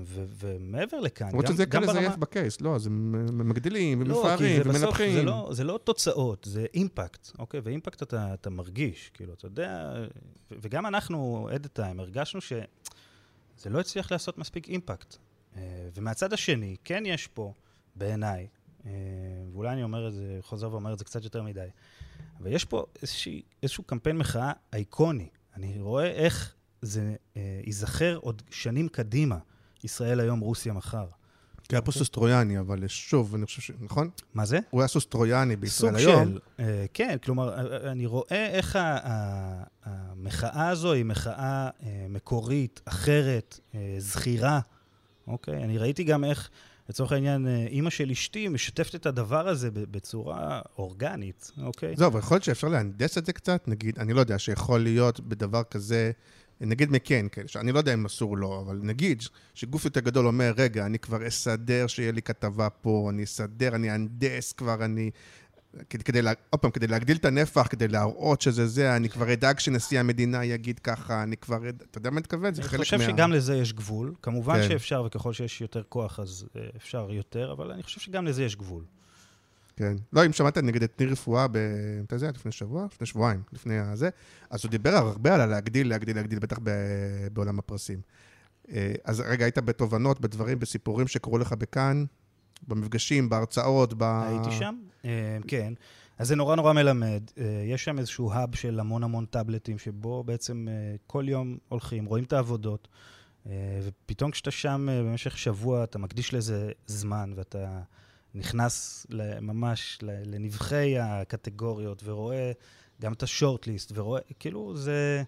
ו- ומעבר לכאן, למרות גם, שזה קל גם ברמה... לזייף בקייס, לא, הם הם מגדילים לא, ומפארים זה ומנפחים. זה לא, זה לא תוצאות, זה אימפקט, אוקיי? ואימפקט אתה, אתה מרגיש, כאילו, אתה יודע, ו- וגם אנחנו, אד טיים, הרגשנו שזה לא הצליח לעשות מספיק אימפקט. אה, ומהצד השני, כן יש פה, בעיניי, אה, ואולי אני אומר את זה, חוזר ואומר את זה קצת יותר מדי, אבל יש פה איזשהו קמפיין מחאה אייקוני. אני רואה איך זה אה, ייזכר עוד שנים קדימה, ישראל היום, רוסיה מחר. כי היה פה סוס טרויאני, אבל שוב, אני חושב ש... נכון? מה זה? הוא היה סוס טרויאני בישראל סוג היום. של, אה, כן, כלומר, אה, אני רואה איך המחאה הזו היא מחאה אה, מקורית, אחרת, אה, זכירה, אוקיי? אני ראיתי גם איך, לצורך העניין, אה, אימא של אשתי משתפת את הדבר הזה בצורה אורגנית, אוקיי? זהו, אבל יכול להיות שאפשר להנדס את זה קצת, נגיד, אני לא יודע, שיכול להיות בדבר כזה, נגיד מקן, כאלה, שאני לא יודע אם אסור או לא, אבל נגיד שגוף יותר גדול אומר, רגע, אני כבר אסדר שיהיה לי כתבה פה, אני אסדר, אני אנדס כבר, אני... כדי, כדי, עוד פעם, כדי להגדיל את הנפח, כדי להראות שזה זה, אני כבר אדאג שנשיא המדינה יגיד ככה, אני כבר... אתה יודע מה אני מתכוון? זה אני חלק חושב מה... שגם לזה יש גבול. כמובן כן. שאפשר, וככל שיש יותר כוח אז אה, אפשר יותר, אבל אני חושב שגם לזה יש גבול. כן. לא, אם שמעת נגיד את ניר רפואה, ב... אתה יודע, לפני שבוע? לפני שבועיים, לפני הזה, אז הוא דיבר הרבה על הלהגדיל, להגדיל, להגדיל, בטח ב... בעולם הפרסים. אה, אז רגע, היית בתובנות, בדברים, בסיפורים שקרו לך בכאן, במפגשים, בהרצאות, ב... הייתי שם, אה, כן. אז זה נורא נורא מלמד. אה, יש שם איזשהו האב של המון המון טאבלטים, שבו בעצם כל יום הולכים, רואים את העבודות, ופתאום כשאתה שם במשך שבוע, אתה מקדיש לזה זמן, ואתה נכנס ממש לנבחי הקטגוריות, ורואה גם את השורט-ליסט, ורואה, כאילו זה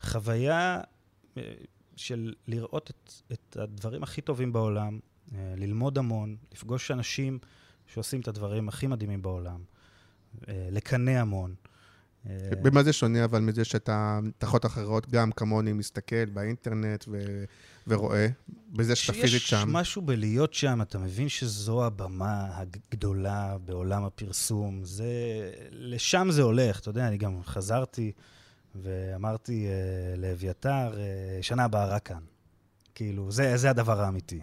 חוויה אה, של לראות את, את הדברים הכי טובים בעולם, אה, ללמוד המון, לפגוש אנשים שעושים את הדברים הכי מדהימים בעולם, אה, לקנא המון. אה, במה זה שונה, אבל מזה שאתה, תחות אחרות, גם כמוני, מסתכל באינטרנט ו... ורואה, בזה שאתה פיזית שיש שם. משהו בלהיות שם, אתה מבין שזו הבמה הגדולה בעולם הפרסום. זה... לשם זה הולך, אתה יודע, אני גם חזרתי ואמרתי אה, לאביתר, אה, שנה הבאה רק כאן. כאילו, זה, זה הדבר האמיתי.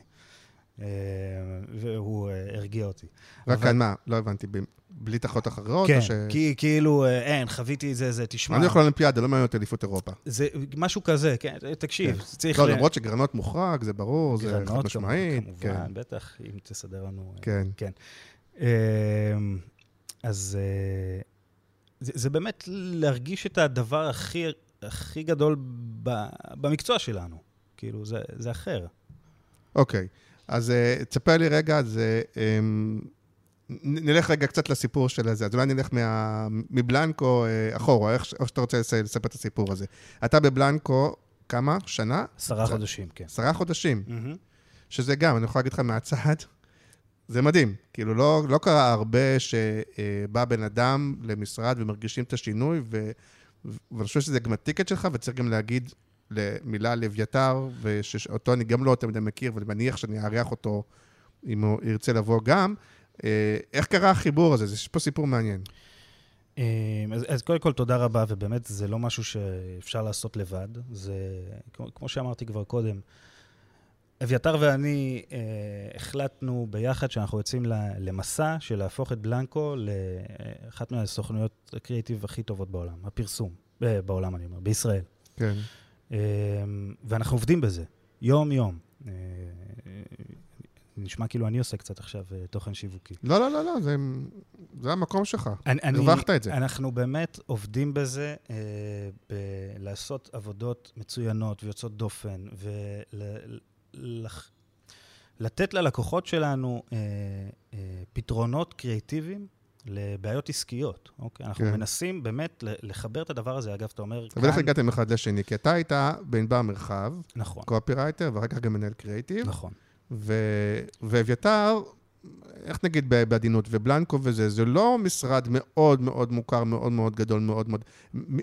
והוא הרגיע אותי. רק אבל- כאן מה? לא הבנתי, בלי תחות אחרות? כן, ש... כי כאילו, אה, אין, חוויתי את זה, זה, תשמע. אני יכול לאולימפיאדה, לא מעניין אותי אליפות אירופה. זה משהו כזה, כן, תקשיב, כן. צריך... לא, ל- למרות שגרנות מוחרג, זה ברור, זה גרנות, חד משמעית. כמובן, כן, בטח, אם תסדר לנו... אה, כן. כן. אמ, אז אה, זה, זה באמת להרגיש את הדבר הכי, הכי גדול ב, במקצוע שלנו. כאילו, זה, זה אחר. אוקיי, אז תספר לי רגע, uh, um, נלך רגע קצת לסיפור של הזה. אז אולי נלך מה, מבלנקו uh, אחורה, איך, איך שאתה רוצה לספר את הסיפור הזה. אתה בבלנקו, כמה? שנה? עשרה חודשים, כן. עשרה חודשים. Mm-hmm. שזה גם, אני יכול להגיד לך מהצד, זה מדהים. כאילו, לא, לא קרה הרבה שבא בן אדם למשרד ומרגישים את השינוי, ו, ואני חושב שזה גם הטיקט שלך, וצריך גם להגיד למילה על אביתר, ושאותו אני גם לא תמיד מכיר, ואני מניח שאני אארח אותו אם הוא ירצה לבוא גם. אה, איך קרה החיבור הזה? יש פה סיפור מעניין. אה, אז, אז קודם כל, תודה רבה, ובאמת, זה לא משהו שאפשר לעשות לבד. זה, כמו, כמו שאמרתי כבר קודם, אביתר ואני אה, החלטנו ביחד שאנחנו יוצאים למסע של להפוך את בלנקו לאחת מהסוכנויות הקריאיטיב הכי טובות בעולם, הפרסום, אה, בעולם אני אומר, בישראל. כן. אה, ואנחנו עובדים בזה, יום-יום. אה, נשמע כאילו אני עושה קצת עכשיו אה, תוכן שיווקי. לא, לא, לא, לא, זה, זה המקום שלך. הרווחת את זה. אנחנו באמת עובדים בזה, אה, בלעשות עבודות מצוינות ויוצאות דופן, ולתת ללקוחות שלנו אה, אה, פתרונות קריאיטיביים לבעיות עסקיות, אוקיי? אנחנו כן. מנסים באמת לחבר את הדבר הזה. אגב, אתה אומר... אבל איך הגעתם אחד לשני? כי אתה היית בענבר מרחב, נכון. קופי-רייטר, ואחר כך גם מנהל קריאיטיב. נכון. ואביתר, איך נגיד בעדינות, ובלנקו וזה, זה לא משרד מאוד מאוד מוכר, מאוד מאוד גדול, מאוד מאוד...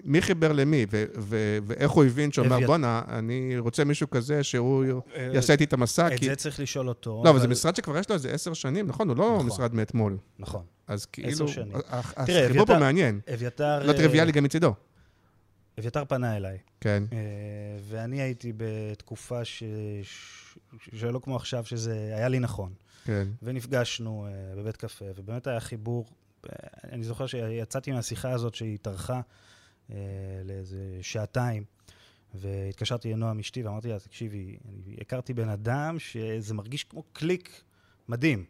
מי חיבר למי, ו- ו- ואיך הוא הבין שאומר, אבית... בואנה, אני רוצה מישהו כזה שהוא אה, יעשה איתי את המסע, את כי... זה צריך לשאול אותו. לא, אבל, זה משרד שכבר יש לו איזה עשר שנים, נכון? הוא לא נכון. משרד מאתמול. נכון. אז כאילו... עשר שנים. החיבור פה מעניין. אביתר... לא טריוויאלי גם מצידו. אביתר פנה אליי. כן. אה, ואני הייתי בתקופה ש... שלא כמו עכשיו, שזה היה לי נכון. כן. ונפגשנו uh, בבית קפה, ובאמת היה חיבור. Uh, אני זוכר שיצאתי מהשיחה הזאת שהיא טרחה uh, לאיזה שעתיים, והתקשרתי לנועם אשתי ואמרתי לה, תקשיבי, אני הכרתי בן אדם שזה מרגיש כמו קליק מדהים.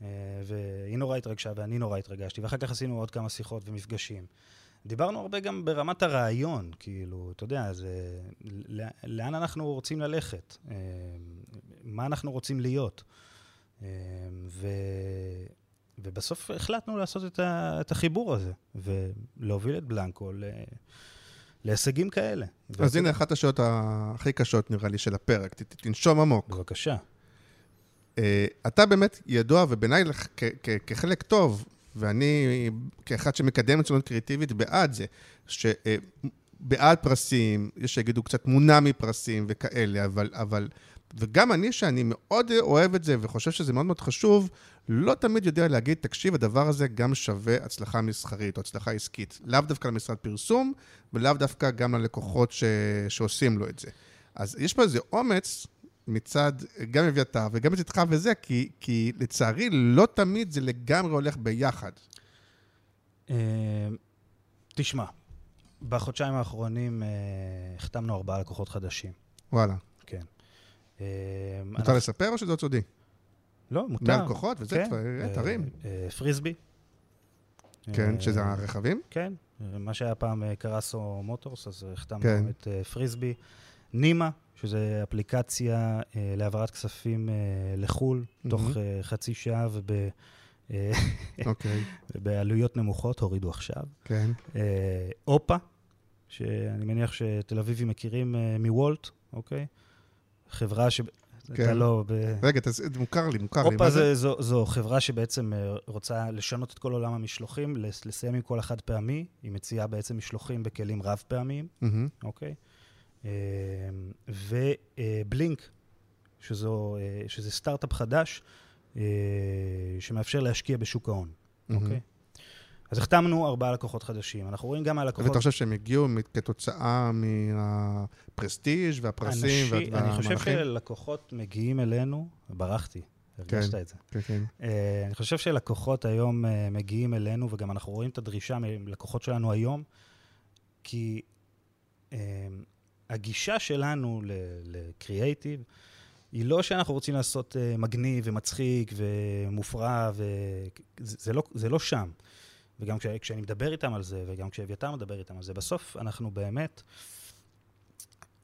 Uh, והיא נורא התרגשה ואני נורא התרגשתי, ואחר כך עשינו עוד כמה שיחות ומפגשים. דיברנו הרבה גם ברמת הרעיון, כאילו, אתה יודע, זה, לאן אנחנו רוצים ללכת, אה, מה אנחנו רוצים להיות. אה, ו, ובסוף החלטנו לעשות את, ה, את החיבור הזה, ולהוביל את בלנקו ל, להישגים כאלה. אז הנה אחת השאלות הכי קשות, נראה לי, של הפרק. תנשום עמוק. בבקשה. Uh, אתה באמת ידוע, ובעיניי כחלק טוב ואני, כאחד שמקדם מצוינות קריאיטיבית, בעד זה, שבעד פרסים, יש שיגידו קצת מונע מפרסים וכאלה, אבל, אבל, וגם אני, שאני מאוד אוהב את זה וחושב שזה מאוד מאוד חשוב, לא תמיד יודע להגיד, תקשיב, הדבר הזה גם שווה הצלחה מסחרית או הצלחה עסקית. לאו דווקא למשרד פרסום, ולאו דווקא גם ללקוחות ש... שעושים לו את זה. אז יש פה איזה אומץ מצד גם אביתר וגם מצדך וזה, כי, כי לצערי לא תמיד זה לגמרי הולך ביחד. אה, תשמע, בחודשיים האחרונים אה, החתמנו ארבעה לקוחות חדשים. וואלה. כן. אה, מותר אנחנו... לספר או שזה עוד סודי? לא, מותר. מהלקוחות וזה, כן. תרים. פריסבי. כן, שזה הרכבים? כן, מה שהיה פעם קרסו מוטורס, אז החתמנו כן. את פריסבי. נימה, שזו אפליקציה אה, להעברת כספים אה, לחו"ל, mm-hmm. תוך אה, חצי שעה וב... אה, אוקיי. ובעלויות נמוכות, הורידו עכשיו. כן. אה, אופה, שאני מניח שתל אביבים מכירים אה, מוולט, אוקיי? חברה ש... כן. לא... ב... רגע, תס... מוכר לי, מוכר לי. אופה זה, זו, זו חברה שבעצם אה, רוצה לשנות את כל עולם המשלוחים, לסיים עם כל החד פעמי. היא מציעה בעצם משלוחים בכלים רב פעמיים, mm-hmm. אוקיי? אמ, ובלינק, שזו, אה, שזה סטארט-אפ חדש אה, שמאפשר להשקיע בשוק ההון, אוקיי? אז החתמנו ארבעה לקוחות חדשים. אנחנו רואים גם מהלקוחות... ואתה חושב שהם הגיעו כתוצאה מהפרסטיג' והפרסים והמהלכים? אני חושב שלקוחות מגיעים אלינו, ברחתי, הרגשת כן, את זה. כן, כן. Uh, אני חושב שלקוחות היום uh, מגיעים אלינו, וגם אנחנו רואים את הדרישה מלקוחות שלנו היום, כי uh, הגישה שלנו לקריאייטיב היא לא שאנחנו רוצים לעשות uh, מגניב ומצחיק ומופרע, וזה לא, זה לא שם. וגם כש, כשאני מדבר איתם על זה, וגם כשאביתר מדבר איתם על זה, בסוף אנחנו באמת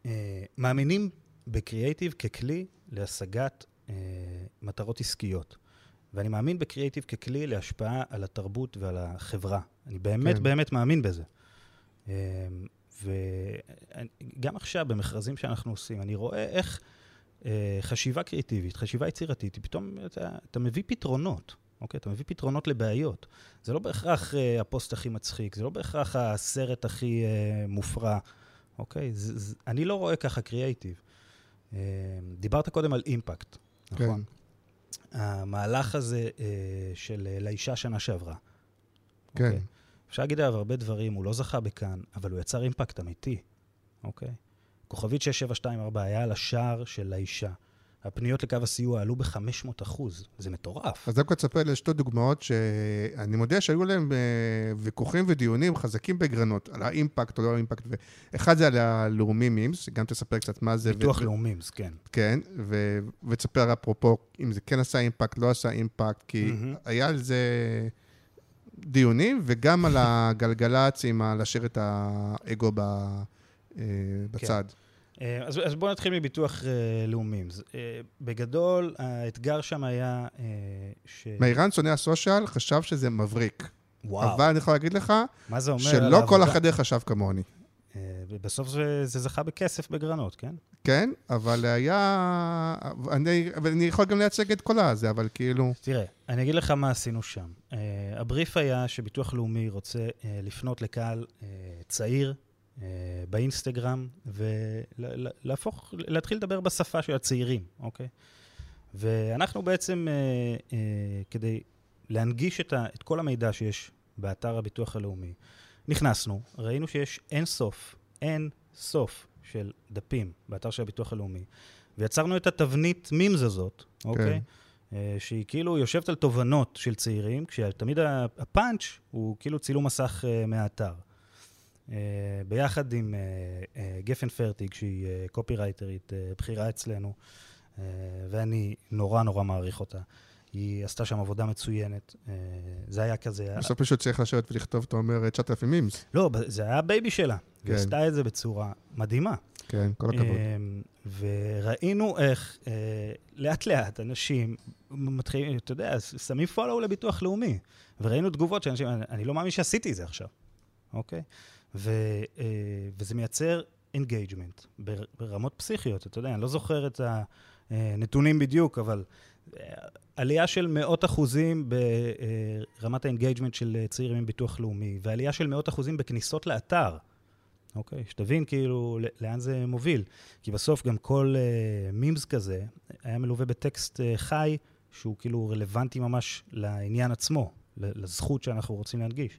אה, מאמינים בקריאייטיב ככלי להשגת אה, מטרות עסקיות. ואני מאמין בקריאייטיב ככלי להשפעה על התרבות ועל החברה. אני באמת כן. באמת מאמין בזה. אה, וגם עכשיו, במכרזים שאנחנו עושים, אני רואה איך אה, חשיבה קריאיטיבית, חשיבה יצירתית, פתאום, אתה, אתה מביא פתרונות, אוקיי? אתה מביא פתרונות לבעיות. זה לא בהכרח אה, הפוסט הכי מצחיק, זה לא בהכרח הסרט הכי אה, מופרע, אוקיי? זה, זה, אני לא רואה ככה קריאיטיב. אה, דיברת קודם על אימפקט, נכון? המהלך הזה אה, של אה, לאישה שנה שעברה. כן. אוקיי? אפשר להגיד עליו הרבה דברים, הוא לא זכה בכאן, אבל הוא יצר אימפקט אמיתי, אוקיי? כוכבית 6724 היה על השער של האישה. הפניות לקו הסיוע עלו ב-500 אחוז, זה מטורף. אז דווקא תספר לי שתי דוגמאות שאני מודה שהיו להם אה, ויכוחים ודיונים חזקים בגרנות על האימפקט או לא האימפקט. ואחד זה על הלאומי מימס, גם תספר קצת מה זה. ביטוח ו- לאומי, אז כן. כן, ו- ותספר אפרופו אם זה כן עשה אימפקט, לא עשה אימפקט, כי מהמם. היה על זה דיונים, וגם על הגלגלצ עם להשאיר את האגו ב- אה, בצד. אה, אז, אז בואו נתחיל מביטוח אה, לאומי. אה, בגדול, האתגר שם היה אה, ש... מאירן שונא הסושיאל חשב שזה מבריק. וואו, אבל אני יכול להגיד לך, מה זה אומר שלא כל? החדר חשב כמוני. אה, ובסוף זה, זה זכה בכסף בגרנות, כן? כן, אבל היה... אני, אני יכול גם לייצג את כל הזה, אבל כאילו... תראה, אני אגיד לך מה עשינו שם. Uh, הבריף היה שביטוח לאומי רוצה uh, לפנות לקהל uh, צעיר uh, באינסטגרם ולהפוך, להתחיל לדבר בשפה של הצעירים, אוקיי? ואנחנו בעצם, uh, uh, כדי להנגיש את, ה, את כל המידע שיש באתר הביטוח הלאומי, נכנסנו, ראינו שיש אין סוף, אין סוף של דפים באתר של הביטוח הלאומי, ויצרנו את התבנית memes הזאת, אוקיי? אה, שהיא כאילו יושבת על תובנות של צעירים, כשתמיד הפאנץ' הוא כאילו צילום מסך אה, מהאתר. אה, ביחד עם גפן פרטיג, שהיא קופירייטרית בכירה אצלנו, ואני נורא נורא מעריך אותה. היא עשתה שם עבודה מצוינת. אה, זה היה כזה... בסוף מישהו צריך לשבת ולכתוב, אתה אומר, 9,000 memes. לא, זה היה הבייבי שלה. היא כן. עשתה את זה בצורה מדהימה. כן, כל הכבוד. אמ, וראינו איך אה, לאט-לאט אנשים מתחילים, אתה יודע, שמים follow לביטוח לאומי. וראינו תגובות של אנשים, אני, לא מאמין שעשיתי את זה עכשיו, אוקיי? ו, אה, וזה מייצר engagement ברמות פסיכיות, אתה יודע, אני לא זוכר את הנתונים בדיוק, אבל אה, עלייה של מאות אחוזים ברמת ה engagement של אה, צעירים עם ביטוח לאומי, ועלייה של מאות אחוזים בכניסות לאתר. אוקיי? שתבין כאילו לאן זה מוביל. כי בסוף גם כל אה, memes כזה היה מלווה בטקסט אה, חי, שהוא כאילו רלוונטי ממש לעניין עצמו, לזכות שאנחנו רוצים להנגיש.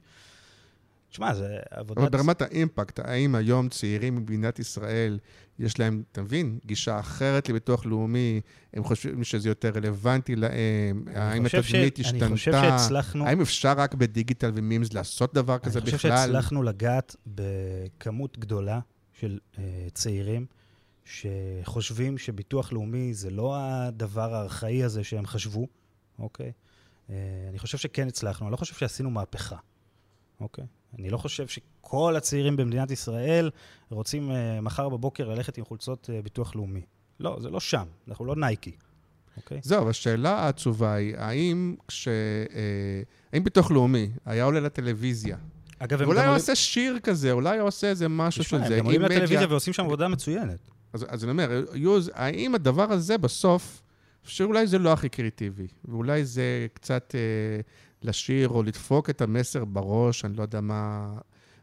תשמע, זה עבודת... אבל ברמת האימפקט, האם היום צעירים במדינת ישראל, יש להם, אתה מבין, גישה אחרת לביטוח לאומי, הם חושבים שזה יותר רלוונטי להם, האם ש- התדמית אני השתנתה, חושב שהצלחנו- האם אפשר רק בדיגיטל ומימס לעשות דבר כזה אני בכלל? חושב שהצלחנו לגעת בכמות גדולה של uh, צעירים שחושבים שביטוח לאומי זה לא הדבר הארכאי הזה שהם חשבו, אוקיי? Uh, אני חושב שכן הצלחנו, אני לא חושב שעשינו מהפכה, אוקיי? אני לא חושב שכל הצעירים במדינת ישראל רוצים uh, מחר בבוקר ללכת עם חולצות uh, ביטוח לאומי. לא, זה לא שם, אנחנו לא נייקי, אוקיי? זהו, השאלה העצובה היא, האם כש... אה, האם ביטוח לאומי היה עולה לטלוויזיה, אגב, הם אולי הוא עולים- עושה שיר כזה, אולי הוא עושה איזה משהו של הם זה. גם עולים עם מדיה- לטלוויזיה ועושים שם עבודה מצוינת. אז, אז אני אומר, יוז, האם הדבר הזה בסוף, שאולי זה לא הכי קריאיטיבי, ואולי זה קצת אה, לשיר או לדפוק את המסר בראש, אני לא יודע מה...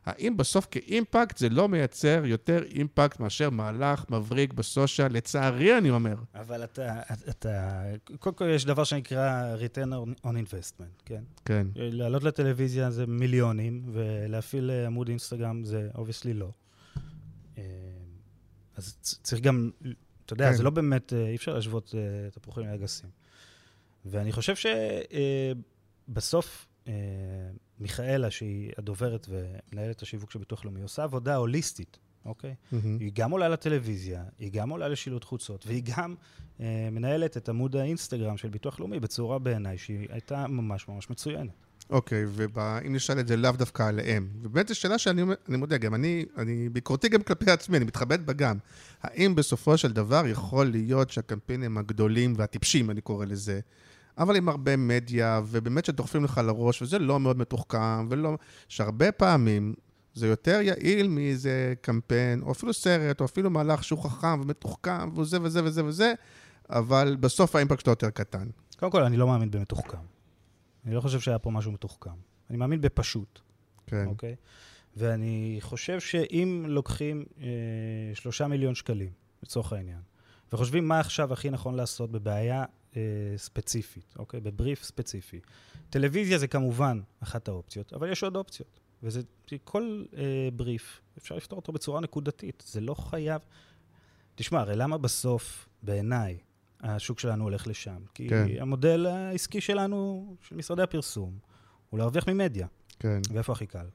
האם בסוף כאימפקט זה לא מייצר יותר אימפקט מאשר מהלך מבריק ב social? לצערי, אני אומר. אבל אתה, אתה, קודם כל יש דבר שנקרא return on- investment, כן? כן. לעלות לטלוויזיה זה מיליונים, ולהפעיל אה, עמוד אינסטגרם זה obviously לא. אה, אז צריך גם, אתה יודע, כן. זה לא באמת, אה, אי אפשר להשוות תפוחים לאגסים. ואני חושב שבסוף, מיכאלה, שהיא הדוברת ומנהלת השיווק של ביטוח לאומי, עושה עבודה הוליסטית, אוקיי? מהמם. היא גם עולה לטלוויזיה, היא גם עולה לשילוט חוצות, והיא גם אה, מנהלת את עמוד האינסטגרם של ביטוח לאומי בצורה בעיניי שהיא הייתה ממש ממש מצוינת. אוקיי, ואם נשאל את זה לאו דווקא עליהם, ובאמת זו שאלה שאני אני מודה, גם אני, אני ביקורתי גם כלפי עצמי, אני מתכבד בה גם. האם בסופו של דבר יכול להיות שהקמפיינים הגדולים והטיפשים, אני קורא לזה, אבל עם הרבה מדיה, ובאמת שדוחפים לך לראש, וזה לא מאוד מתוחכם, ולא... שהרבה פעמים זה יותר יעיל מאיזה קמפיין, או אפילו סרט, או אפילו מהלך שהוא חכם ומתוחכם, וזה וזה וזה וזה, אבל בסוף האימפקט שלו יותר קטן. קודם כל, אני לא מאמין במתוחכם. אני לא חושב שהיה פה משהו מתוחכם. אני מאמין בפשוט, כן. אוקיי? ואני חושב שאם לוקחים אה, שלושה מיליון שקלים, לצורך העניין, וחושבים מה עכשיו הכי נכון לעשות בבעיה אה, ספציפית, אוקיי? בבריף ספציפי. טלוויזיה זה כמובן אחת האופציות, אבל יש עוד אופציות. וזה, כל אה, בריף, אפשר לפתור אותו בצורה נקודתית. זה לא חייב... תשמע, הרי למה בסוף, בעיניי, השוק שלנו הולך לשם? כי כן. המודל העסקי שלנו, של משרדי הפרסום, הוא להרוויח ממדיה. כן. ואיפה הכי קל?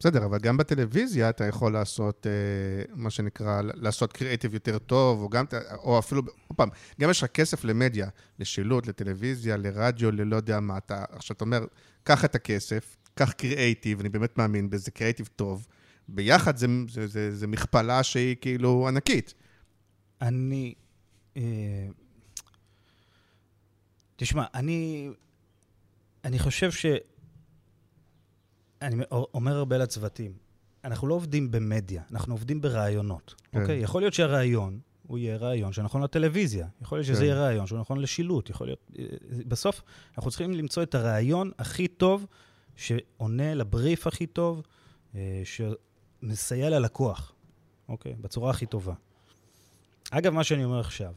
בסדר, אבל גם בטלוויזיה אתה יכול לעשות, אה, מה שנקרא, לעשות קריאיטיב יותר טוב, או גם, או אפילו, עוד פעם, גם יש לך כסף למדיה, לשילוט, לטלוויזיה, לרדיו, ללא יודע מה. אתה, עכשיו אתה אומר, קח את הכסף, קח קריאיטיב, אני באמת מאמין בזה, קריאיטיב טוב. ביחד זה, זה, זה, זה מכפלה שהיא כאילו ענקית. אני... אה, תשמע, אני... אני חושב ש... אני אומר הרבה לצוותים, אנחנו לא עובדים במדיה, אנחנו עובדים ברעיונות, כן. אוקיי? יכול להיות שהרעיון, הוא יהיה רעיון שנכון לטלוויזיה, יכול להיות שזה כן. יהיה רעיון שהוא נכון לשילוט, יכול להיות... אה, בסוף, אנחנו צריכים למצוא את הרעיון הכי טוב, שעונה לבריף הכי טוב, אה, שמסייע ללקוח, אוקיי? בצורה הכי טובה. אגב, מה שאני אומר עכשיו,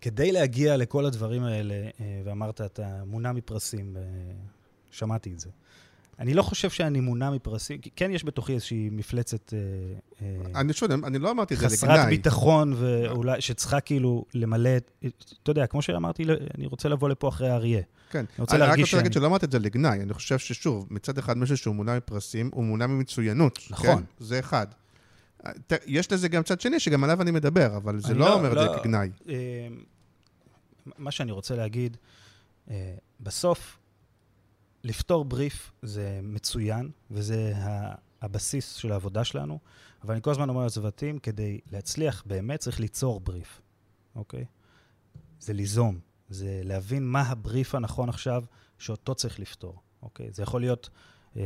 כדי להגיע לכל הדברים האלה, אה, ואמרת, אתה מונע מפרסים, אה, שמעתי את זה. אני לא חושב שאני מונע מפרסים, כי כן יש בתוכי איזושהי מפלצת אה, אה, אני שוב, אני לא אמרתי את זה חסרת לגנאי. ביטחון, ואולי שצריכה כאילו למלא, את- אתה יודע, כמו שאמרתי, אני רוצה לבוא לפה אחרי האריה. כן. אני רוצה אני רק להרגיש רוצה להגיד שאני- שלא אמרתי את זה לגנאי. אני חושב ששוב, מצד אחד מישהו שהוא מונע מפרסים, הוא מונע ממצוינות. נכון. כן? זה אחד. יש לזה גם צד שני, שגם עליו אני מדבר, אבל זה לא לא- אומר את זה לא- כגנאי. אה, מה שאני רוצה להגיד, אה, בסוף, לפתור בריף זה מצוין, וזה הבסיס של העבודה שלנו, אבל אני כל הזמן אומר לצוותים, כדי להצליח באמת צריך ליצור בריף, אוקיי? זה ליזום, זה להבין מה הבריף הנכון עכשיו שאותו צריך לפתור, אוקיי? זה יכול להיות אה,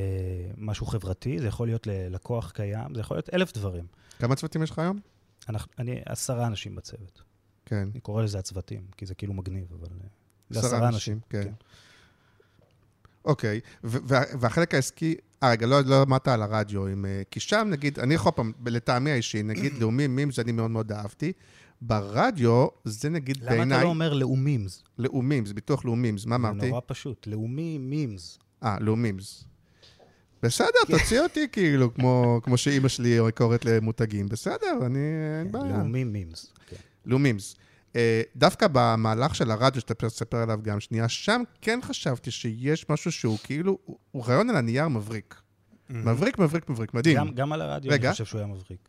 משהו חברתי, זה יכול להיות ללקוח קיים, זה יכול להיות אלף דברים. כמה צוותים יש לך היום? אנחנו, אני עשרה אנשים בצוות. כן. אני קורא לזה הצוותים, כי זה כאילו מגניב, אבל... אה, עשרה עשרה אנשים. כן. כן. אוקיי, והחלק העסקי, אה, רגע, לא לא אמרת על הרדיו, עם, אה, כי שם נגיד, אני יכול פעם, לטעמי האישי, נגיד לאומי מימס, אני מאוד מאוד אהבתי. ברדיו, זה נגיד למה בעיניי, אתה לא אומר לאומימס? לאומים, זה ביטוח לאומים, מה אמרתי? נורא פשוט. לאומי מימס. אה, לאומימס. בסדר, תוציא אותי כאילו, כמו, כמו שאימא שלי קוראת למותגים. בסדר, אני... אין בעיה. לאומי מימס. כן. לאומימס. אה, דווקא במהלך של הרדיו, שאתה תספר עליו גם שנייה, שם כן חשבתי שיש משהו שהוא כאילו, הוא- רעיון על הנייר מבריק. מבריק, מבריק, מבריק, מדהים. גם- גם על הרדיו רגע. אני חושב שהוא היה מבריק.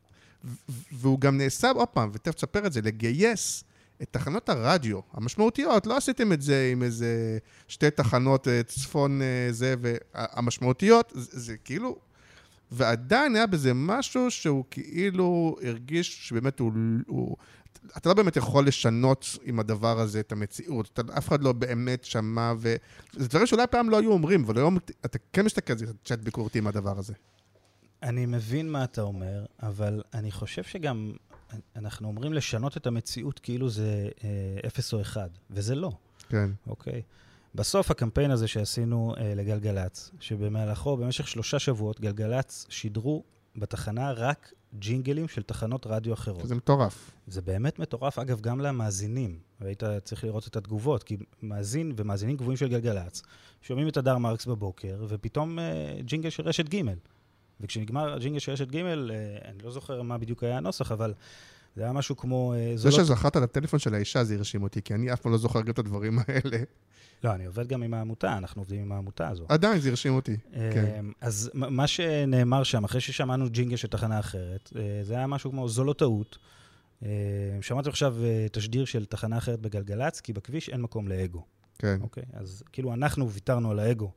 והוא גם נעשה, עוד פעם, ותכף תספר את זה, לגייס את תחנות הרדיו המשמעותיות. לא עשיתם את זה עם איזה שתי תחנות אה, צפון אה, זה, והמשמעותיות, זה, זה כאילו... ועדיין היה בזה משהו שהוא כאילו הרגיש שבאמת הוא... הוא אתה לא באמת יכול לשנות עם הדבר הזה את המציאות. אתה, אף אחד לא באמת שמע, ו... זה דברים שאולי פעם לא היו אומרים, אבל היום אתה כן מסתכל על זה קצת ביקורתי עם הדבר הזה. אני מבין מה אתה אומר, אבל אני חושב שגם אנחנו אומרים לשנות את המציאות כאילו זה אה, אפס או אחד, וזה לא. כן. אוקיי? בסוף הקמפיין הזה שעשינו אה, לגלגלצ, שבמהלכו, במשך שלושה שבועות, גלגלצ שידרו בתחנה רק ג'ינגלים של תחנות רדיו אחרות. זה מטורף. זה באמת מטורף, אגב, גם למאזינים. והיית צריך לראות את התגובות, כי מאזין ומאזינים קבועים של גלגלצ, שומעים את הדר מרקס בבוקר, ופתאום אה, ג'ינגל של רשת ג'. וכשנגמר הג'ינגל של רשת ג', אה, אני לא זוכר מה בדיוק היה הנוסח, אבל זה היה משהו כמו... אה, זה זולות- שזכרת את הטלפון של האישה, זה הרשים אותי, כי אני אף פעם לא זוכר גם את הדברים האלה. לא, אני עובד גם עם העמותה, אנחנו עובדים עם העמותה הזו. עדיין זה הרשים אותי. כן. אמ, אז מה שנאמר שם, אחרי ששמענו ג'ינגל של תחנה אחרת, אה, זה היה משהו כמו זו לא טעות. אה, שמעתם עכשיו אה, תשדיר של תחנה אחרת בגלגלצ, כי בכביש אין מקום לאגו. כן, אוקיי? אז כאילו אנחנו ויתרנו על האגו,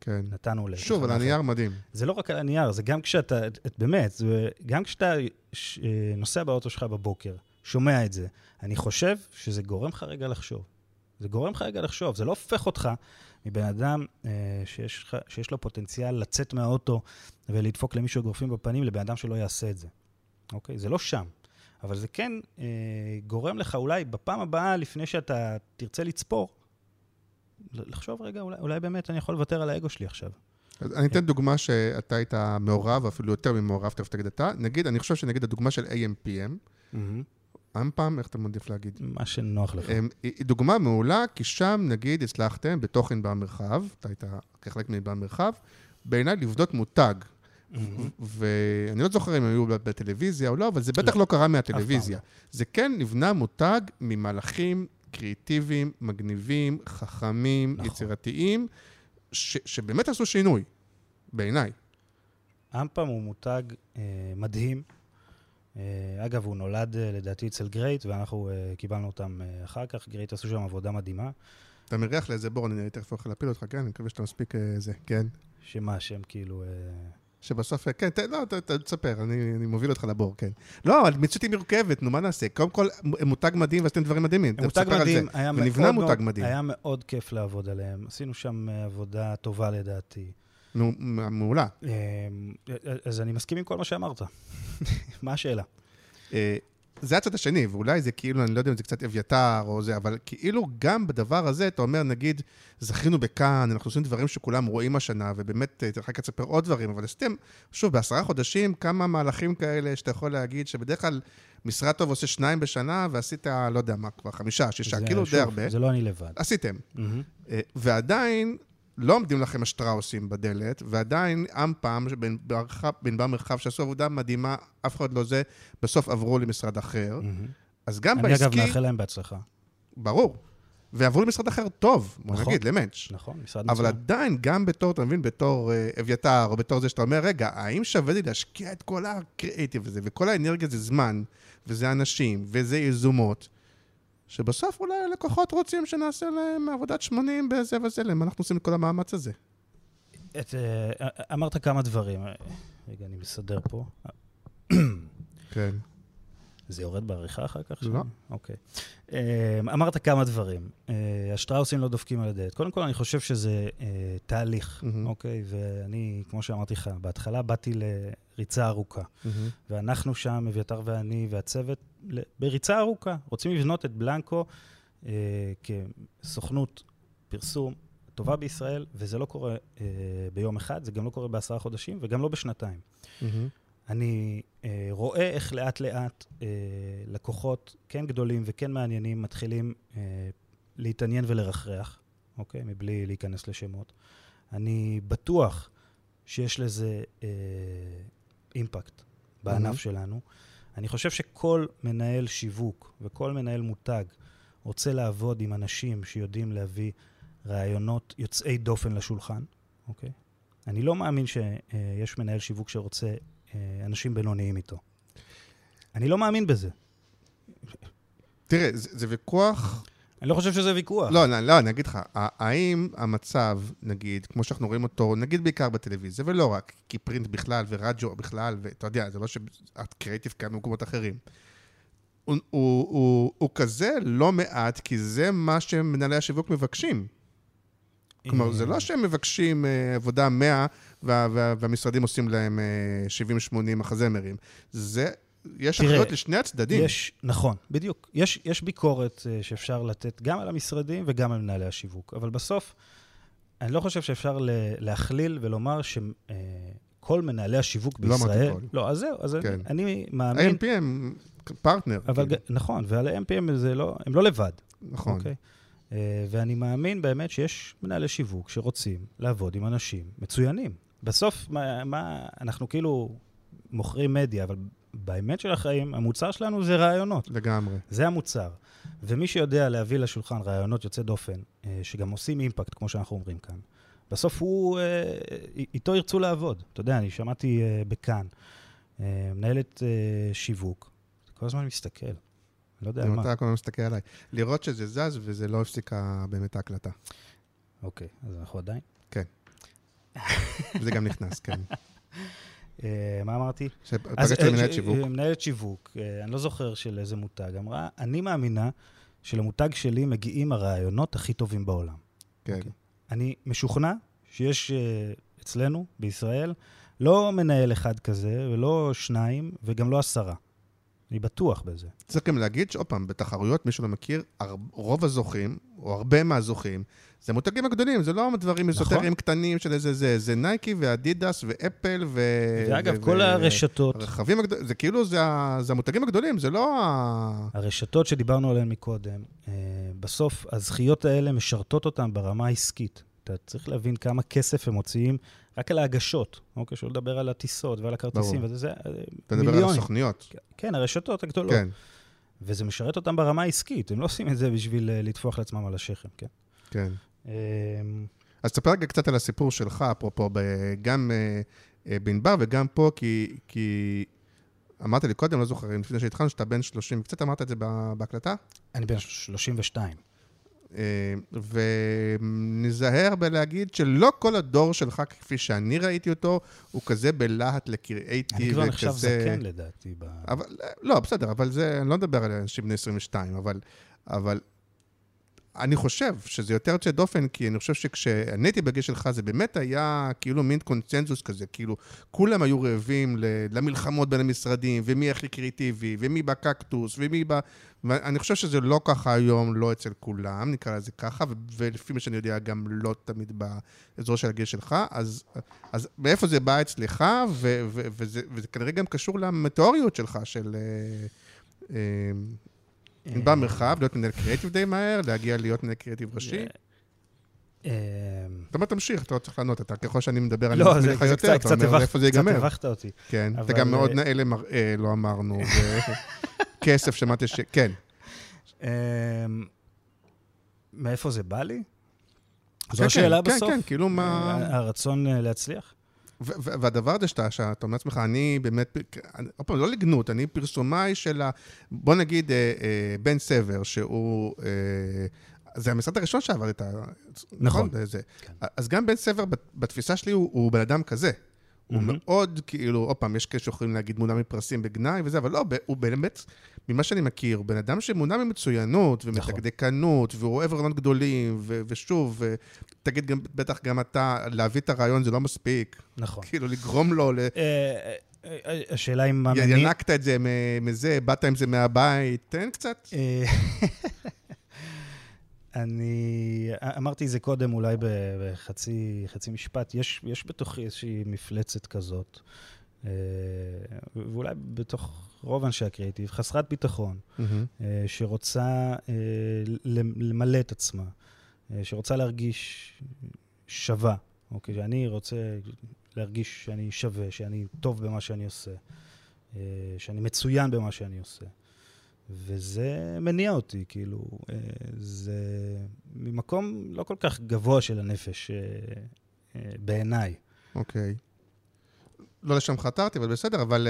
כן. נתנו ל... שוב, על הנייר מדהים. זה לא רק על הנייר, זה גם כשאתה, את- את- באמת, זה, גם כשאתה ש, אה, נוסע באוטו שלך בבוקר, שומע את זה, אני חושב שזה גורם לך רגע לחשוב. זה גורם לך רגע לחשוב, זה לא הופך אותך מבן אדם אה, שיש, שיש לו פוטנציאל לצאת מהאוטו ולדפוק למישהו אגרופים בפנים, לבן אדם שלא יעשה את זה. אוקיי? זה לא שם. אבל זה כן אה, גורם לך אולי בפעם הבאה, לפני שאתה תרצה לצפור, לחשוב רגע, אולי, אולי באמת אני יכול לוותר על האגו שלי עכשיו. אז אני אתן דוגמה שאתה היית מעורב, אפילו יותר ממעורב, תכף תגיד אתה. נגיד, אני חושב שנגיד הדוגמה של AMPM, אמפם, איך אתה מעדיף להגיד? מה שנוח לך. הם- היא דוגמה מעולה, כי שם, נגיד, הצלחתם בתוך ענבר מרחב, אתה היית כחלק מענבר מרחב, בעיניי לבדות מותג. ואני לא זוכר אם הם היו בטלוויזיה או לא, אבל זה בטח לא קרה מהטלוויזיה. זה כן נבנה מותג ממהלכים קריאיטיביים, מגניבים, חכמים, נכון. יצירתיים, ש- שבאמת עשו שינוי, בעיניי. אמפם הוא מותג אה, מדהים. אה, אגב, הוא נולד אה, לדעתי אצל גרייט, ואנחנו אה, קיבלנו אותם אה, אחר כך. גרייט עשו שם עבודה מדהימה. אתה מריח לאיזה בור, אני תכף הולך להפיל אותך, כן? אני מקווה שאתה מספיק אה, זה, כן. שמה, שהם כאילו... אה, שבסוף, כן, ת, לא, ת, ת, תספר, אני, אני מוביל אותך לבור, כן. לא, המציאות היא מורכבת, נו, מה נעשה? קודם כל, הם מותג מדהים ועשיתם דברים מדהימים. הם מותג מדהים. היה ונבנה מאוד מותג מדהים. היה מאוד כיף לעבוד עליהם. עשינו שם אה, עבודה טובה לדעתי. נו, מעולה. אה, אז אני מסכים עם כל מה שאמרת. מה השאלה? אה, זה הצד השני, ואולי זה כאילו, אני לא יודע אם זה קצת אביתר או זה, אבל כאילו גם בדבר הזה, אתה אומר, נגיד, זכינו בכאן, אנחנו עושים דברים שכולם רואים השנה, ובאמת, אה, צריך רק לספר עוד דברים, אבל עשיתם, שוב, בעשרה חודשים, כמה מהלכים כאלה שאתה יכול להגיד שבדרך כלל משרד טוב עושה שניים בשנה, ועשית, לא יודע מה, כבר חמישה, שישה, זה- כאילו שוב, די הרבה. זה לא אני לבד. עשיתם. אה, ועדיין לא עומדים לכם השטראוסים בדלת, ועדיין אמפם, בענבר מרחב, שעשו עבודה מדהימה, אף אחד לא זה, בסוף עברו למשרד אחר. מהמם. אז גם אני אגב בעסקי, מאחל להם בהצלחה. ברור. ועברו למשרד אחר טוב, בוא נכון. נגיד, למאץ'. נכון, משרד אבל מצוין. עדיין, גם בתור, אתה מבין, בתור אה, אביתר, או בתור זה שאתה אומר, רגע, האם שווה לי להשקיע את כל הקריאיטיב הזה, וכל האנרגיה זה זמן, וזה אנשים, וזה יזומות, שבסוף אולי הלקוחות רוצים שנעשה להם עבודת 80 בזה וזה, למה אנחנו עושים את כל המאמץ הזה? את, אה, אמרת כמה דברים. רגע, אני מסדר פה. כן. זה יורד בעריכה אחר כך? לא. אוקיי. אה, אמרת כמה דברים. אה, השטראוסים לא דופקים על הדלת. קודם כל, אני חושב שזה תהליך, מהמם. אוקיי? ואני, כמו שאמרתי לך, בהתחלה באתי לריצה ארוכה. ואנחנו שם, אביתר ואני והצוות, בריצה ארוכה. רוצים לבנות את בלנקו אה, כסוכנות פרסום טובה בישראל, וזה לא קורה אה, ביום אחד, זה גם לא קורה בעשרה חודשים, וגם לא בשנתיים. אני אה, רואה איך לאט-לאט אה, לקוחות, כן גדולים וכן מעניינים, מתחילים אה, להתעניין ולרחרח, אוקיי? מבלי להיכנס לשמות. אני בטוח שיש לזה אה, אימפקט בענף מהמם. שלנו. אני חושב שכל מנהל שיווק וכל מנהל מותג רוצה לעבוד עם אנשים שיודעים להביא רעיונות יוצאי דופן לשולחן, אוקיי? אני לא מאמין שיש מנהל שיווק שרוצה אה, אנשים בינוניים איתו. אני לא מאמין בזה. תראה, זה, זה ויכוח... אני לא חושב שזה ויכוח. לא, לא, לא, אני אגיד לך, האם המצב, נגיד, כמו שאנחנו רואים אותו, נגיד בעיקר בטלוויזיה, ולא רק, כי פרינט בכלל ורדיו בכלל, ואתה יודע, זה לא שהקריאיטיב קיים במקומות אחרים. הוא, הוא, הוא, הוא כזה לא מעט, כי זה מה שמנהלי השיווק מבקשים. כלומר, זה לא שהם מבקשים אה, עבודה 100 וה, וה, והמשרדים עושים להם אה, 70-80 מחזמרים. זה, יש תראה, אחריות לשני הצדדים. יש, נכון, בדיוק. יש, יש ביקורת אה, שאפשר לתת גם על המשרדים וגם על מנהלי השיווק, אבל בסוף, אני לא חושב שאפשר להכליל ולומר שכל מנהלי השיווק לא אמרתי בישראל... כל. לא, אז זהו, אז כן. אני מאמין... הם פרטנר. אבל. ג- נכון, ועל ה-MPM זה לא, הם לא לבד. נכון. אוקיי? אה, ואני מאמין באמת שיש מנהלי שיווק שרוצים לעבוד עם אנשים מצוינים. בסוף, מה, מה, אנחנו כאילו מוכרים מדיה, אבל באמת של החיים, המוצר שלנו זה רעיונות. לגמרי. זה המוצר. ומי שיודע להביא לשולחן רעיונות יוצאי דופן, אה, שגם עושים אימפקט, כמו שאנחנו אומרים כאן, בסוף הוא, אה, איתו ירצו לעבוד. אתה יודע, אני שמעתי אה, בכאן, אה, מנהלת אה, שיווק, כל הזמן מסתכל. לא יודע אם מה. אתה כל הזמן מסתכל עליי. לראות שזה זז וזה לא הפסיקה באמת ההקלטה. אוקיי, אז אנחנו עדיין. זה גם נכנס, כן. אה, מה אמרתי? שפגשת אה, מנהלת ש- שיווק. אה, מנהלת שיווק, אה, אני לא זוכר של איזה מותג, אמרה, אני מאמינה שלמותג שלי מגיעים הרעיונות הכי טובים בעולם. כן. אוקיי. אני משוכנע שיש אה, אצלנו, בישראל, לא מנהל אחד כזה, ולא שניים, וגם לא עשרה. אני בטוח בזה. צריך גם להגיד שעוד פעם, בתחרויות, מי שלא מכיר, רוב הזוכים, או הרבה מהזוכים, זה המותגים הגדולים, זה לא דברים נכון. אזוטריים קטנים של איזה זה, זה נייקי ואדידס ואפל ו... ואגב, ו- כל ו- הרשתות, הרכבים הגדולים, זה כאילו, זה, זה המותגים הגדולים, זה לא ה... הרשתות שדיברנו עליהן מקודם, אה, בסוף הזכיות האלה משרתות אותן ברמה העסקית. אתה צריך להבין כמה כסף הם מוציאים רק על ההגשות, אוקיי? שלא לדבר על הטיסות ועל הכרטיסים, ברור. וזה זה, אה, אתה מדבר על. הסוכניות. כן, הרשתות הגדולות. כן, וזה משרת אותם ברמה העסקית, הם לא עושים את זה בשביל אה, לטפוח לעצמם על השכם, כן? כן. אה, אז תספר רגע קצת על הסיפור שלך, אפרופו, גם אה, אה, בענבר וגם פה, כי, כי אמרת לי קודם, לא זוכר, לפני שהתחלנו, שאתה בן 30, קצת אמרת את זה בה- בהקלטה, אני בן 32. אה, ונזהר בלהגיד שלא כל הדור שלך, כפי שאני ראיתי אותו, הוא כזה בלהט לקריאייטיב אני כבר נחשב. זקן לדעתי. ב... אבל, לא, בסדר, אבל זה, אני לא מדבר על אנשים בני 22, אבל, אבל אני חושב שזה יותר יוצא דופן, כי אני חושב שכשאני הייתי בגיל שלך, זה באמת היה כאילו מין קונצנזוס כזה, כאילו, כולם היו רעבים למלחמות בין המשרדים, ומי הכי קריאיטיבי, ומי בקקטוס, ומי ב... ואני חושב שזה לא ככה היום, לא אצל כולם, נקרא לזה ככה, ולפי מה שאני יודע, גם לא תמיד באזור של הגיל שלך, אז, אז מאיפה זה בא אצלך, ו- ו- וזה, וזה כנראה גם קשור למטאוריות שלך, של... אה, אה, ענבר מרחב, להיות מנהל קריאיטיב די מהר, להגיע להיות מנהל קריאיטיב ראשי. אה, אתה אומר, תמשיך, אתה לא צריך לענות, אתה ככל שאני מדבר, אני לא, מחמיא זה לך יותר, קצת אתה קצת אומר, איפה זה קצת ייגמר. הבכת אותי. כן, אתה גם מאוד אה, נאה למראה, לא אמרנו, וכסף, שמעתי ש... כן, מאיפה זה בא לי? זו כן, השאלה כן, בסוף? כן, כאילו מה... אה, הרצון אה, להצליח? והדבר הזה שאתה, שאתה אומר לעצמך, אני באמת, עוד פעם, לא לגנות, אני פרסומאי של ה... בוא נגיד אה, אה, בן סבר, שהוא... אה, זה המשרד הראשון שעבר את ה... נכון. זה. כן. אז גם בן סבר, בת- בתפיסה שלי, הוא, הוא בן אדם כזה. הוא. מאוד, כאילו, עוד פעם, יש כאלה שיכולים להגיד מונע מפרסים בגנאי וזה, אבל לא, הוא באמת, ממה שאני מכיר, בן אדם שמונע ממצוינות נכון. ומתקדקנות, והוא אוהב רעיונות גדולים, ושוב, תגיד גם, בטח גם אתה, להביא את הרעיון זה לא מספיק. נכון. כאילו, לגרום לו, ל... אה, אה, אה, השאלה אם. ינקת את זה מזה, באת עם זה מהבית, תן קצת. אני אמרתי את זה קודם, אולי בחצי חצי משפט. יש, יש בתוכי איזושהי מפלצת כזאת, אה, ואולי בתוך רוב אנשי הקריאיטיב, חסרת ביטחון, אה, שרוצה אה, למלא את עצמה, שרוצה להרגיש שווה, אוקיי? שאני רוצה להרגיש שאני שווה, שאני טוב במה שאני עושה, שאני מצוין במה שאני עושה. וזה מניע אותי, כאילו, אה, זה ממקום לא כל כך גבוה של הנפש אה, אה, בעיניי. אוקיי. לא לשם חתרתי, אבל בסדר, אבל,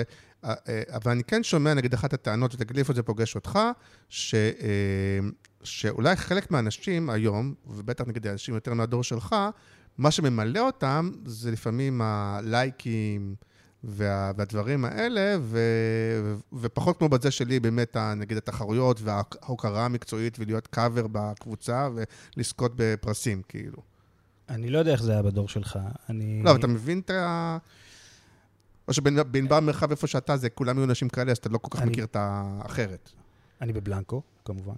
אבל אני כן שומע, נגיד, אחת הטענות, ותגיד לי איפה זה פוגש אותך, ש, שאולי חלק מהאנשים היום, ובטח נגיד אנשים יותר מהדור שלך, מה שממלא אותם זה לפעמים הלייקים וה, והדברים האלה, ו, ופחות כמו בזה שלי, באמת, נגיד, התחרויות וההוקרה המקצועית ולהיות קאבר בקבוצה ולזכות בפרסים, כאילו. אני לא יודע איך זה היה בדור שלך. אני... לא, אתה מבין את ה... או שבענבר מרחב איפה שאתה, זה כולם יהיו אנשים כאלה, אז אתה לא כל כך אני- מכיר את האחרת. אני בבלנקו, כמובן.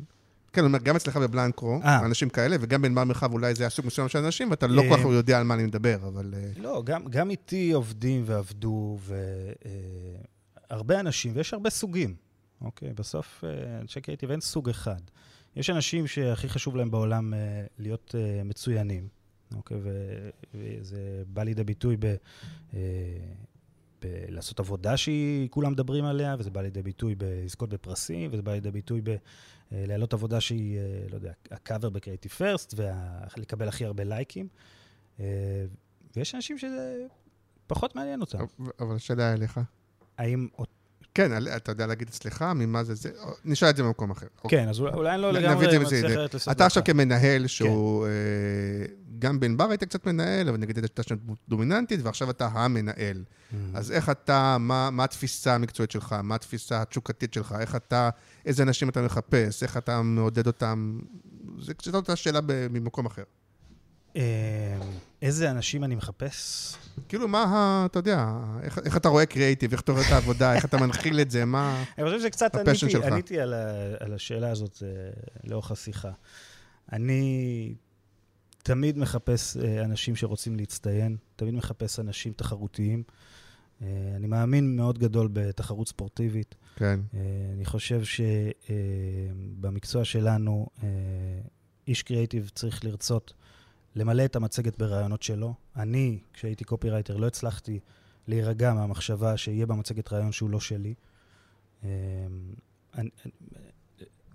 כן, אני אומר, גם אצלך בבלנקו, אה. אנשים כאלה, וגם בענבר מרחב אולי זה היה סוג מסוים של אנשים, ואתה לא אה. כל כך יודע על מה אני מדבר, אבל... אה, לא, גם, גם איתי עובדים ועבדו, והרבה אנשים, ויש הרבה סוגים, אוקיי? בסוף, אנשי קריאיטיב אין סוג אחד. יש אנשים שהכי חשוב להם בעולם להיות מצוינים, אוקיי? וזה בא לידי ביטוי ב... בלעשות עבודה שהיא, כולם מדברים עליה, וזה בא לידי ביטוי בלזכות בפרסים, וזה בא לידי ביטוי בלהעלות עבודה שהיא, אה, לא יודע, הקאבר בקריאיטיב פרסט, ולקבל הכי הרבה לייקים. אה, ויש אנשים שזה פחות מעניין אותם. אבל השאלה אליך. האם... כן, אתה יודע להגיד אצלך, ממה זה זה? נשאל את זה במקום אחר. אוקיי. כן, אז אולי- אני לא לגמרי מצליח לסדר. אתה עכשיו לך. כמנהל כן. שהוא... אה, גם בן בר היית קצת מנהל, אבל נגיד הייתה שם דמות דומיננטית, ועכשיו אתה המנהל. Mm. אז איך אתה, מה, התפיסה המקצועית שלך, מה התפיסה התשוקתית שלך, איך אתה, איזה אנשים אתה מחפש, איך אתה מעודד אותם, זה קצת אותה שאלה ממקום אחר. אה, איזה אנשים אני מחפש? כאילו, מה ה... אתה יודע, איך, איך אתה רואה קריאיטיב, איך אתה רואה את העבודה, איך אתה מנחיל את זה, מה... אני חושב שקצת הפשן עניתי, שלך. עניתי על, ה, על השאלה הזאת אה, לאורך השיחה. אני תמיד מחפש אה, אנשים שרוצים להצטיין, תמיד מחפש אנשים תחרותיים. אה, אני מאמין מאוד גדול בתחרות ספורטיבית. כן, אה, אני חושב שבמקצוע שלנו, אה, איש קריאיטיב צריך לרצות למלא את המצגת ברעיונות שלו. אני, כשהייתי קופירייטר, לא הצלחתי להירגע מהמחשבה שיהיה במצגת רעיון שהוא לא שלי. אני-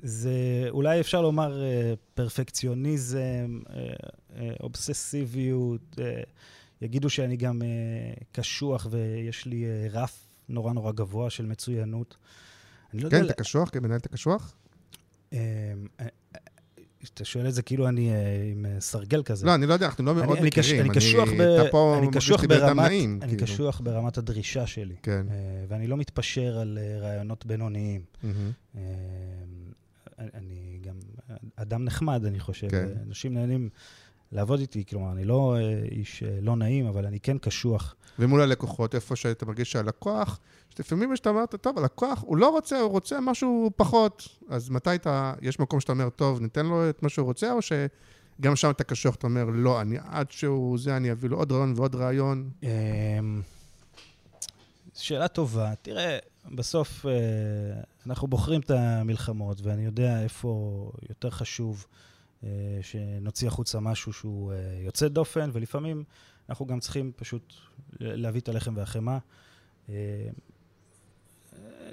זה, אולי אפשר לומר אה, פרפקציוניזם, אה, אה, אובססיביות, יגידו שאני גם קשוח ויש לי רף נורא נורא גבוה של מצוינות. לא כן. אתה קשוח, כמנהל אתה קשוח? אתה שואל את זה כאילו אני אה, עם אה, סרגל כזה. לא, אני לא יודע, אנחנו לא אני- מאוד אני מכירים. אני קשוח אני ברמת- אני כאילו. קשוח ברמת הדרישה שלי. כן. אה, ואני לא מתפשר על רעיונות בינוניים. אני- אני גם אדם נחמד, אני חושב. כן. אנשים נהנים לעבוד איתי, כלומר, אני לא אה, איש אה, לא נעים, אבל אני כן קשוח. ומול הלקוחות, איפה שאתה מרגיש שהלקוח, שלפעמים יש שאתה אומר, טוב, הלקוח, הוא לא רוצה, הוא רוצה משהו פחות. אז מתי אתה, יש מקום שאתה אומר, טוב, ניתן לו את מה שהוא רוצה, או שגם שם אתה קשוח, אתה אומר, לא, אני עד שהוא זה, אני אביא לו עוד רעיון ועוד רעיון. אמ, שאלה טובה. תראה, בסוף אה, אנחנו בוחרים את המלחמות, ואני יודע איפה יותר חשוב שנוציא החוצה משהו שהוא אה, יוצא דופן, ולפעמים אנחנו גם צריכים פשוט להביא את הלחם והחמאה. אה,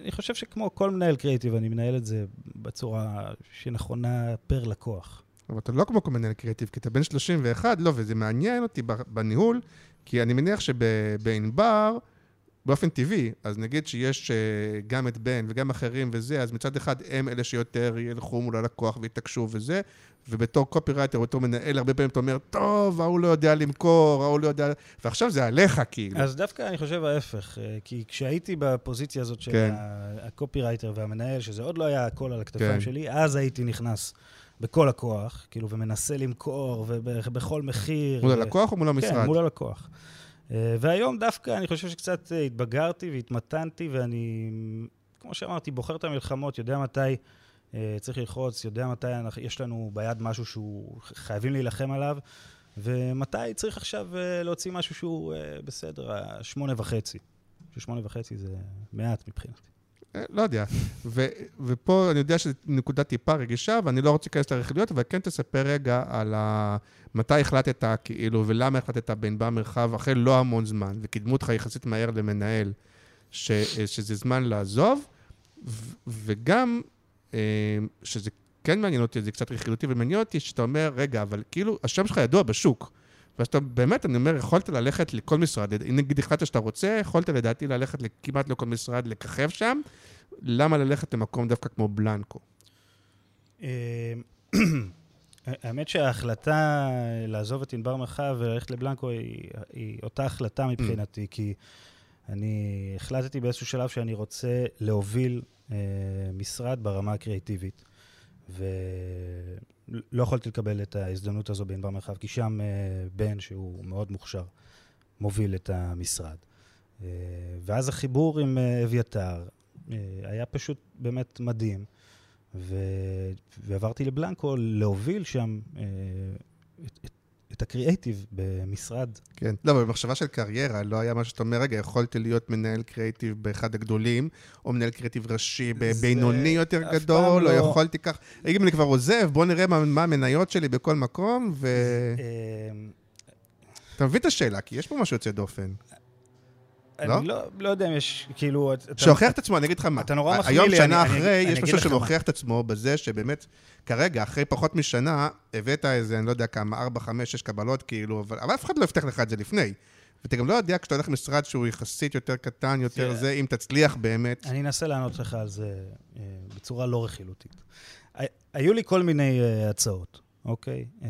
אני חושב שכמו כל מנהל קריאיטיב, אני מנהל את זה בצורה שנכונה פר לקוח. אבל אתה לא כמו כל מנהל קריאיטיב, כי אתה בן 31, לא, וזה מעניין אותי בניהול, כי אני מניח שבענבר, באופן טבעי, אז נגיד שיש אה, גם את בן וגם אחרים וזה, אז מצד אחד הם אלה שיותר ילכו מול הלקוח ויתעקשו וזה, ובתור קופירייטר, בתור מנהל, הרבה פעמים אתה אומר, טוב, ההוא לא יודע למכור, ההוא לא יודע... ועכשיו זה עליך, כאילו. אז דווקא אני חושב ההפך, אה, כי כשהייתי בפוזיציה הזאת של כן. הקופירייטר והמנהל, שזה עוד לא היה הכל על הכתפיים כן. שלי, אז הייתי נכנס בכל הכוח, כאילו, ומנסה למכור, ובכל מחיר. מול ו- הלקוח או מול המשרד? כן, מול הלקוח. אה, והיום דווקא אני חושב שקצת אה, התבגרתי והתמתנתי, ואני, כמו שאמרתי, בוחר את המלחמות, יודע מתי אה, צריך ללחוץ, יודע מתי יש לנו ביד משהו שהוא חייבים להילחם עליו, ומתי צריך עכשיו להוציא משהו שהוא בסדר, השמונה וחצי. ששמונה וחצי זה מעט מבחינתי. אה, לא יודע. ו- ופה אני יודע שזו נקודה טיפה רגישה, ואני לא רוצה להיכנס לרכילויות, אבל כן תספר רגע על ה... מתי החלטת, כאילו, ולמה החלטת בין במרחב אחרי לא המון זמן, וקידמו אותך יחסית מהר למנהל, ש- אה, שזה זמן לעזוב, ו- וגם, אה, שזה כן מעניין אותי, זה קצת רכילותי, ומעניין אותי שאתה אומר, רגע, אבל כאילו, השם שלך ידוע בשוק. ואז אתה באמת, אני אומר, יכולת ללכת לכל משרד, אם נגיד החלטת שאתה רוצה, יכולת לדעתי ללכת כמעט לכל משרד, לככב שם, למה ללכת למקום דווקא כמו בלנקו? אה, האמת שההחלטה לעזוב את ענבר מרחב וללכת לבלנקו היא, היא אותה החלטה מבחינתי, כי אני החלטתי באיזשהו שלב שאני רוצה להוביל אה, משרד ברמה הקריאיטיבית, ולא יכולתי לקבל את ההזדמנות הזו בענבר מרחב, כי שם אה, בן, שהוא מאוד מוכשר, מוביל את המשרד. אה, ואז החיבור עם אה, אביתר היה פשוט באמת מדהים. ו... ועברתי לבלנקו להוביל שם את, את, את הקריאייטיב במשרד. כן. לא, אבל במחשבה של קריירה, לא היה משהו שאתה אומר, רגע, יכולתי להיות מנהל קריאיטיב באחד הגדולים, או מנהל קריאיטיב ראשי בבינוני יותר גדול, פעם או לא- יכולתי כך... אם אני כבר עוזב, בוא נראה מה, מה המניות שלי בכל מקום, ו... אה, אתה מבין את השאלה, כי יש פה משהו יוצא דופן. לא? אני לא, לא יודע אם יש, כאילו... אתה- שהוכיח את עצמו, אני אגיד לך מה. אתה נורא מחמיא היום, לי, שנה אני- אחרי, אני יש משהו. שמוכיח את עצמו בזה שבאמת, כרגע, אחרי פחות משנה, הבאת איזה, אני לא יודע כמה, 4, 5, 6 קבלות, כאילו, אבל אבל אף אחד לא הבטיח לך את זה לפני. ואתה גם לא יודע כשאתה הולך למשרד שהוא יחסית יותר קטן, יותר זה, אם תצליח באמת. אני אנסה לענות לך על זה אה, בצורה לא רכילותית. היו לי כל מיני אה, הצעות, אוקיי? אה,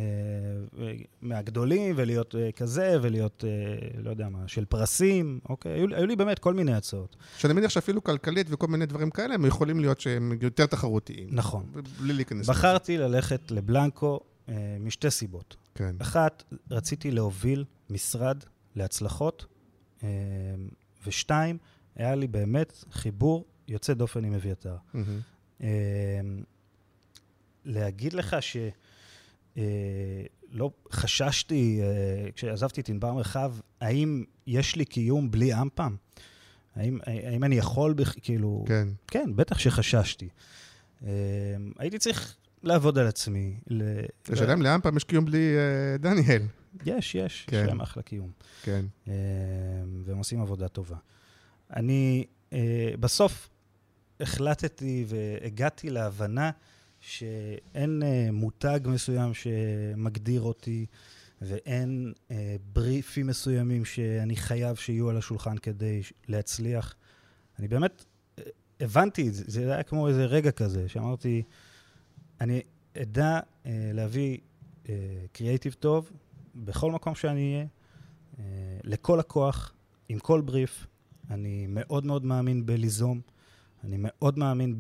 מהגדולים, ולהיות אה, כזה, ולהיות, אה, לא יודע מה, של פרסים, אוקיי? היו, היו לי באמת כל מיני הצעות. שאני מניח שאפילו כלכלית וכל מיני דברים כאלה, הם יכולים להיות שהם יותר תחרותיים. נכון. בלי להיכנס לזה. בחרתי ללכת לבלנקו אה, משתי סיבות. כן. אחת, רציתי להוביל משרד להצלחות, אה, ושתיים, היה לי באמת חיבור יוצא דופן עם אביתר. אה, להגיד לך ש... אה, לא חששתי, אה, כשעזבתי את ענבר מרחב, האם יש לי קיום בלי אמפם? האם, האם אני יכול, בכ- כאילו... כן. כן, בטח שחששתי. אה, הייתי צריך לעבוד על עצמי. לשלם לאן פעם יש קיום בלי אה, דניאל. יש, יש, כן. יש להם אחלה קיום. כן. אה, והם עושים עבודה טובה. אני אה, בסוף החלטתי והגעתי להבנה שאין אה, מותג מסוים שמגדיר אותי, ואין אה, בריפים מסוימים שאני חייב שיהיו על השולחן כדי להצליח. אני באמת אה, הבנתי את זה, זה היה כמו איזה רגע כזה, שאמרתי, אני אדע אה, להביא קריאייטיב טוב בכל מקום שאני אהיה, אה, לכל לקוח, עם כל בריף. אני מאוד מאוד מאמין בליזום, אני מאוד מאמין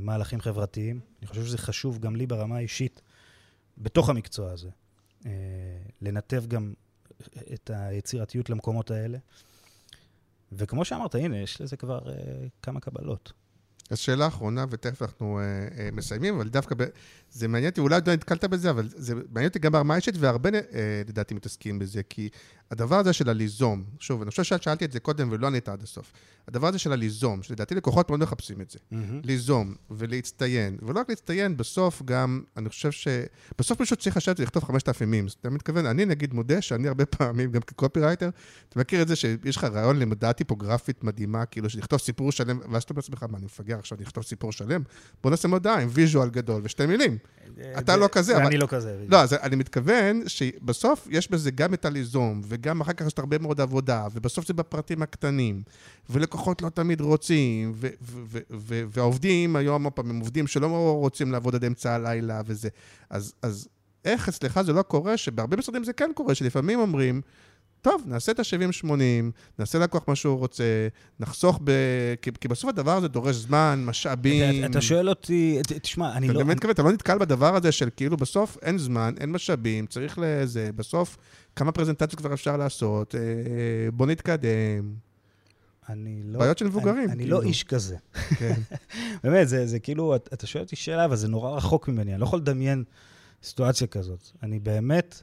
במהלכים חברתיים. אני חושב שזה חשוב גם לי ברמה האישית, בתוך המקצוע הזה, אה, לנתב גם את היצירתיות למקומות האלה. וכמו שאמרת, הנה, יש לזה כבר אה, כמה קבלות. אז שאלה אחרונה, ותכף אנחנו אה, אה, מסיימים, אבל דווקא, ב... זה מעניין אותי, אולי לא נתקלת בזה, אבל זה מעניין אותי גם ברמה האישית, והרבה, אה, לדעתי, מתעסקים בזה, כי הדבר הזה של הליזום, שוב, אני חושב שאת שאלתי את זה קודם ולא ענית עד הסוף. הדבר הזה של הליזום, שלדעתי לקוחות מאוד מחפשים את זה. ליזום ולהצטיין, ולא רק להצטיין, בסוף גם, אני חושב ש... בסוף מישהו צריך לשבת ולכתוב 5,000 memes. אתה מתכוון, אני נגיד מודה שאני הרבה פעמים, גם כקופירייטר, אתה מכיר את זה שיש לך רעיון למודעה טיפוגרפית מדהימה, כאילו שלכתוב סיפור שלם, ואז אתה אומר לעצמך, מה, אני מפגר עכשיו, אני אכתוב סיפור שלם? בוא נעשה מודעה עם visual גדול ושתי מילים. אתה לא כזה, אבל- אני לא כזה. לא, אז אני מתכוון שבסוף יש בזה גם את הליזום, וגם אחר כך יש הרבה מאוד עבודה, ובסוף זה בפרטים הקטנים, ולקוחות לא תמיד רוצים, ו- ו- ו- והעובדים היום, עוד פעם, הם עובדים שלא רוצים לעבוד עד אמצע הלילה וזה. אז, אז איך אצלך זה לא קורה, שבהרבה משרדים זה כן קורה, שלפעמים אומרים, טוב, נעשה את ה-70-80, נעשה לקוח מה שהוא רוצה, נחסוך ב... כי, כי בסוף הדבר הזה דורש זמן, משאבים. אתה, אתה שואל אותי, ת- תשמע, אני אתה לא... באמת מתכוון, אתה לא נתקל בדבר הזה של כאילו בסוף אין זמן, אין משאבים, צריך לזה, בסוף כמה פרזנטציות כבר אפשר לעשות, אה, בוא נתקדם. אני לא... בעיות של מבוגרים, אני, אני כאילו. לא איש כזה. כן. באמת, זה, זה כאילו, אתה שואל אותי שאלה, אבל זה נורא רחוק ממני. אני לא יכול לדמיין סיטואציה כזאת. אני באמת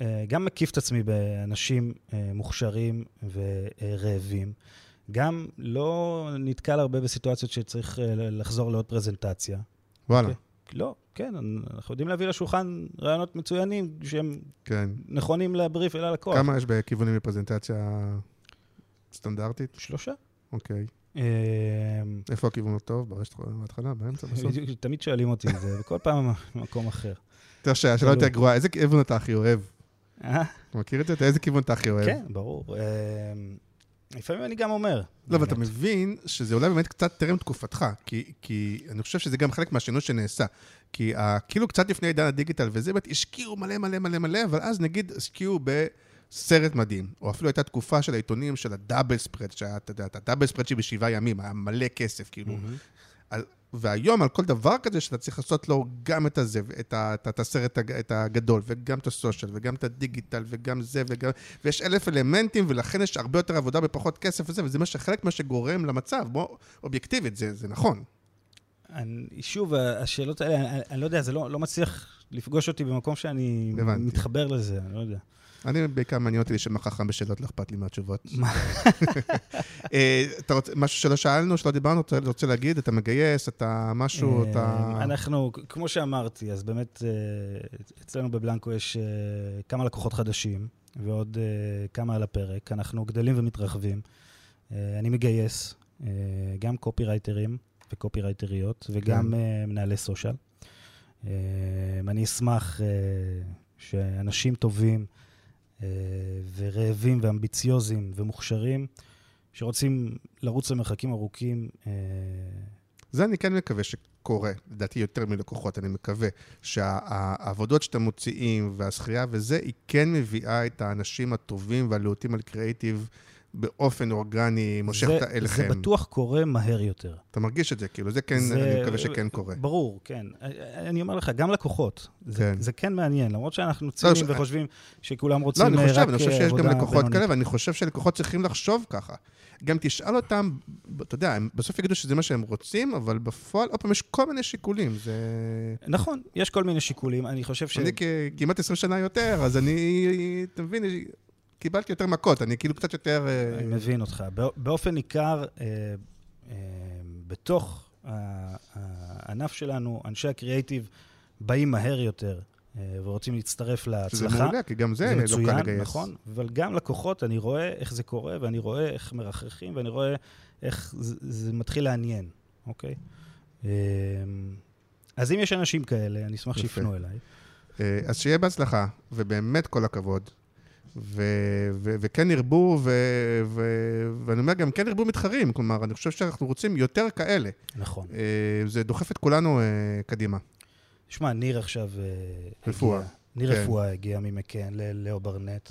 אה, גם מקיף את עצמי באנשים אה, מוכשרים ורעבים. גם לא נתקל הרבה בסיטואציות שצריך אה, לחזור לעוד פרזנטציה. וואלה, אוקיי. לא, כן, אנחנו יודעים להביא לשולחן רעיונות מצוינים שהם כן. נכונים לבריף וללקוח. כמה יש בכיוונים בפרזנטציה סטנדרטית? שלושה. אוקיי. אה, איפה הכיוון הטוב? ברשת בהתחלה, באמצע, בסוף? תמיד שואלים אותי את זה, וכל פעם במקום אחר. יותר שאלה שאלה יותר גרועה, איזה כיוון אתה הכי אוהב? אה? אתה מכיר את זה? איזה כיוון אתה הכי אוהב? כן, ברור. אה, לפעמים אני גם אומר. לא, אבל אתה. מבין שזה אולי באמת קצת טרם תקופתך, כי, כי אני חושב שזה גם חלק מהשינוי שנעשה. כי ה, כאילו קצת לפני עידן הדיגיטל וזה, באמת השקיעו מלא מלא מלא מלא, אבל אז נגיד השקיעו בסרט מדהים, או אפילו הייתה תקופה של העיתונים של הדאבל ספרד, שהיה, אתה יודע, הדאבל ספרד שבשבעה ימים, היה מלא כסף, כאילו. מהמם. על, והיום על כל דבר כזה שאתה צריך לעשות לו גם את הזה, את, ה, את, את הסרט הג- את הגדול, וגם את הסושיאל, וגם את הדיגיטל, וגם זה, וגם... ויש אלף אלמנטים, ולכן יש הרבה יותר עבודה בפחות כסף וזה, וזה מה שחלק מה שגורם למצב. בוא, אובייקטיבית, זה, זה נכון. אני, שוב, השאלות האלה, אני, אני לא יודע, זה לא, לא מצליח לפגוש אותי במקום שאני הבנתי. מתחבר לזה, אני לא יודע. אני, בעיקר מעניין אותי להישמע חכם בשאלות, לא אכפת לי מהתשובות. מה? אה, אתה רוצה, משהו שלא שאלנו, שלא דיברנו, אתה רוצה להגיד? אתה מגייס, אתה משהו, אה, אתה... אנחנו, כמו שאמרתי, אז באמת, אה, אצלנו בבלנקו יש כמה לקוחות חדשים, ועוד כמה על הפרק. אנחנו גדלים ומתרחבים. אני מגייס גם קופירייטרים וקופירייטריות, וגם כן. מנהלי סושיאל. אני אשמח שאנשים טובים ורעבים ואמביציוזים ומוכשרים, שרוצים לרוץ למרחקים ארוכים. זה אני כן מקווה שקורה, לדעתי יותר מלקוחות, אני מקווה שהעבודות שאתם מוציאים והזכייה וזה, היא כן מביאה את האנשים הטובים והלהוטים על קריאיטיב. באופן אורגני מושך זה, אליכם. זה בטוח קורה מהר יותר. אתה מרגיש את זה, כאילו, זה כן, זה, אני מקווה שכן קורה. ברור, כן. אני אומר לך, גם לקוחות, זה כן, זה כן מעניין, למרות שאנחנו ציניים לא, וחושבים שכולם רוצים רק עבודה בינונית. לא, אני חושב, אני חושב שיש גם לקוחות כאלה, ואני חושב שלקוחות צריכים לחשוב ככה. גם תשאל אותם, אתה יודע, הם בסוף יגידו שזה מה שהם רוצים, אבל בפועל, עוד פעם, יש כל מיני שיקולים. זה... נכון, יש כל מיני שיקולים. אני חושב ש... אני כמעט 20 שנה יותר, אז אני, אתה מבין, קיבלתי יותר מכות, אני כאילו קצת יותר... אה, אני מבין אותך. באופן ניכר, אה, אה, בתוך הענף שלנו, אנשי הקריאייטיב באים מהר יותר. ורוצים להצטרף להצלחה. שזה מעולה, כי גם זה, זה מצוין, לא קל לגייס. נכון, אבל גם לקוחות, אני רואה איך זה קורה, ואני רואה איך מרחכים, ואני רואה איך זה, זה מתחיל לעניין, אוקיי? אז אם יש אנשים כאלה, אני אשמח שיפנו אליי. אז שיהיה בהצלחה, ובאמת כל הכבוד. ו- ו- וכן ירבו, ו- ו- ואני אומר גם, כן ירבו מתחרים. כלומר, אני חושב שאנחנו רוצים יותר כאלה. נכון. Uh, זה דוחף את כולנו uh, קדימה. תשמע, ניר עכשיו... Uh, רפואה. הגיע, ניר כן. רפואה הגיע ממקן ללאו ברנט,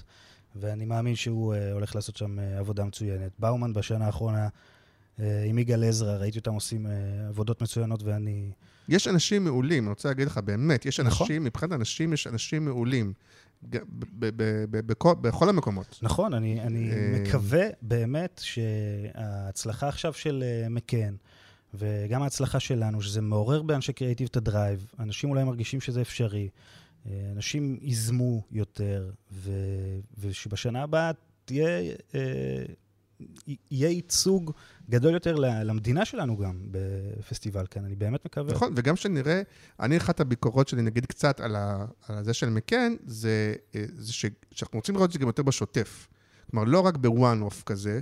ואני מאמין שהוא הולך לעשות שם עבודה מצוינת. באומן בשנה האחרונה, עם יגאל עזרא, ראיתי אותם עושים עבודות מצוינות, ואני... יש אנשים מעולים, אני רוצה להגיד לך, באמת, יש נכון. אנשים, נכון? מבחינת אנשים יש אנשים מעולים. בכל המקומות. נכון, אני, אני אה, מקווה באמת שההצלחה עכשיו של אה, מקן, וגם ההצלחה שלנו, שזה מעורר באנשי קריאיטיב את הדרייב, אנשים אולי מרגישים שזה אפשרי, אה, אנשים ייזמו יותר, ו, ושבשנה הבאה תהיה... יהיה ייצוג גדול יותר למדינה שלנו גם בפסטיבל כאן, אני באמת מקווה. נכון, וגם שנראה, אני אחת הביקורות שלי, נגיד קצת על, ה, על זה של מקן, זה, אה, זה ש, שאנחנו רוצים לראות את זה גם יותר בשוטף. כלומר, לא רק ב one-off כזה,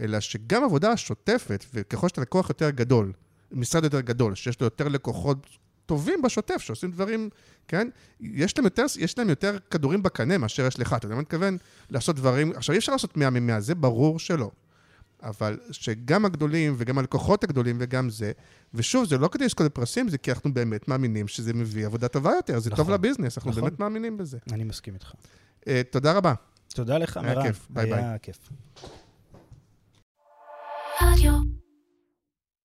אלא שגם עבודה שוטפת, וככל שאתה לקוח יותר גדול, משרד יותר גדול, שיש לו יותר לקוחות טובים בשוטף, שעושים דברים, כן? יש להם יותר, יש להם יותר כדורים בקנה מאשר יש לך. אתה יודע מה אני מתכוון? לעשות דברים... עכשיו, אי אפשר לעשות 100 מ-100, זה ברור שלא. אבל שגם הגדולים וגם הלקוחות הגדולים וגם זה, ושוב, זה לא כדי לזכות בפרסים, זה כי אנחנו באמת מאמינים שזה מביא עבודה טובה יותר, זה נכון, טוב לביזנס, אנחנו נכון. באמת מאמינים בזה. אני מסכים איתך. Uh, תודה רבה. תודה לך, מרן. היה כיף, ביי ביי. היה כיף.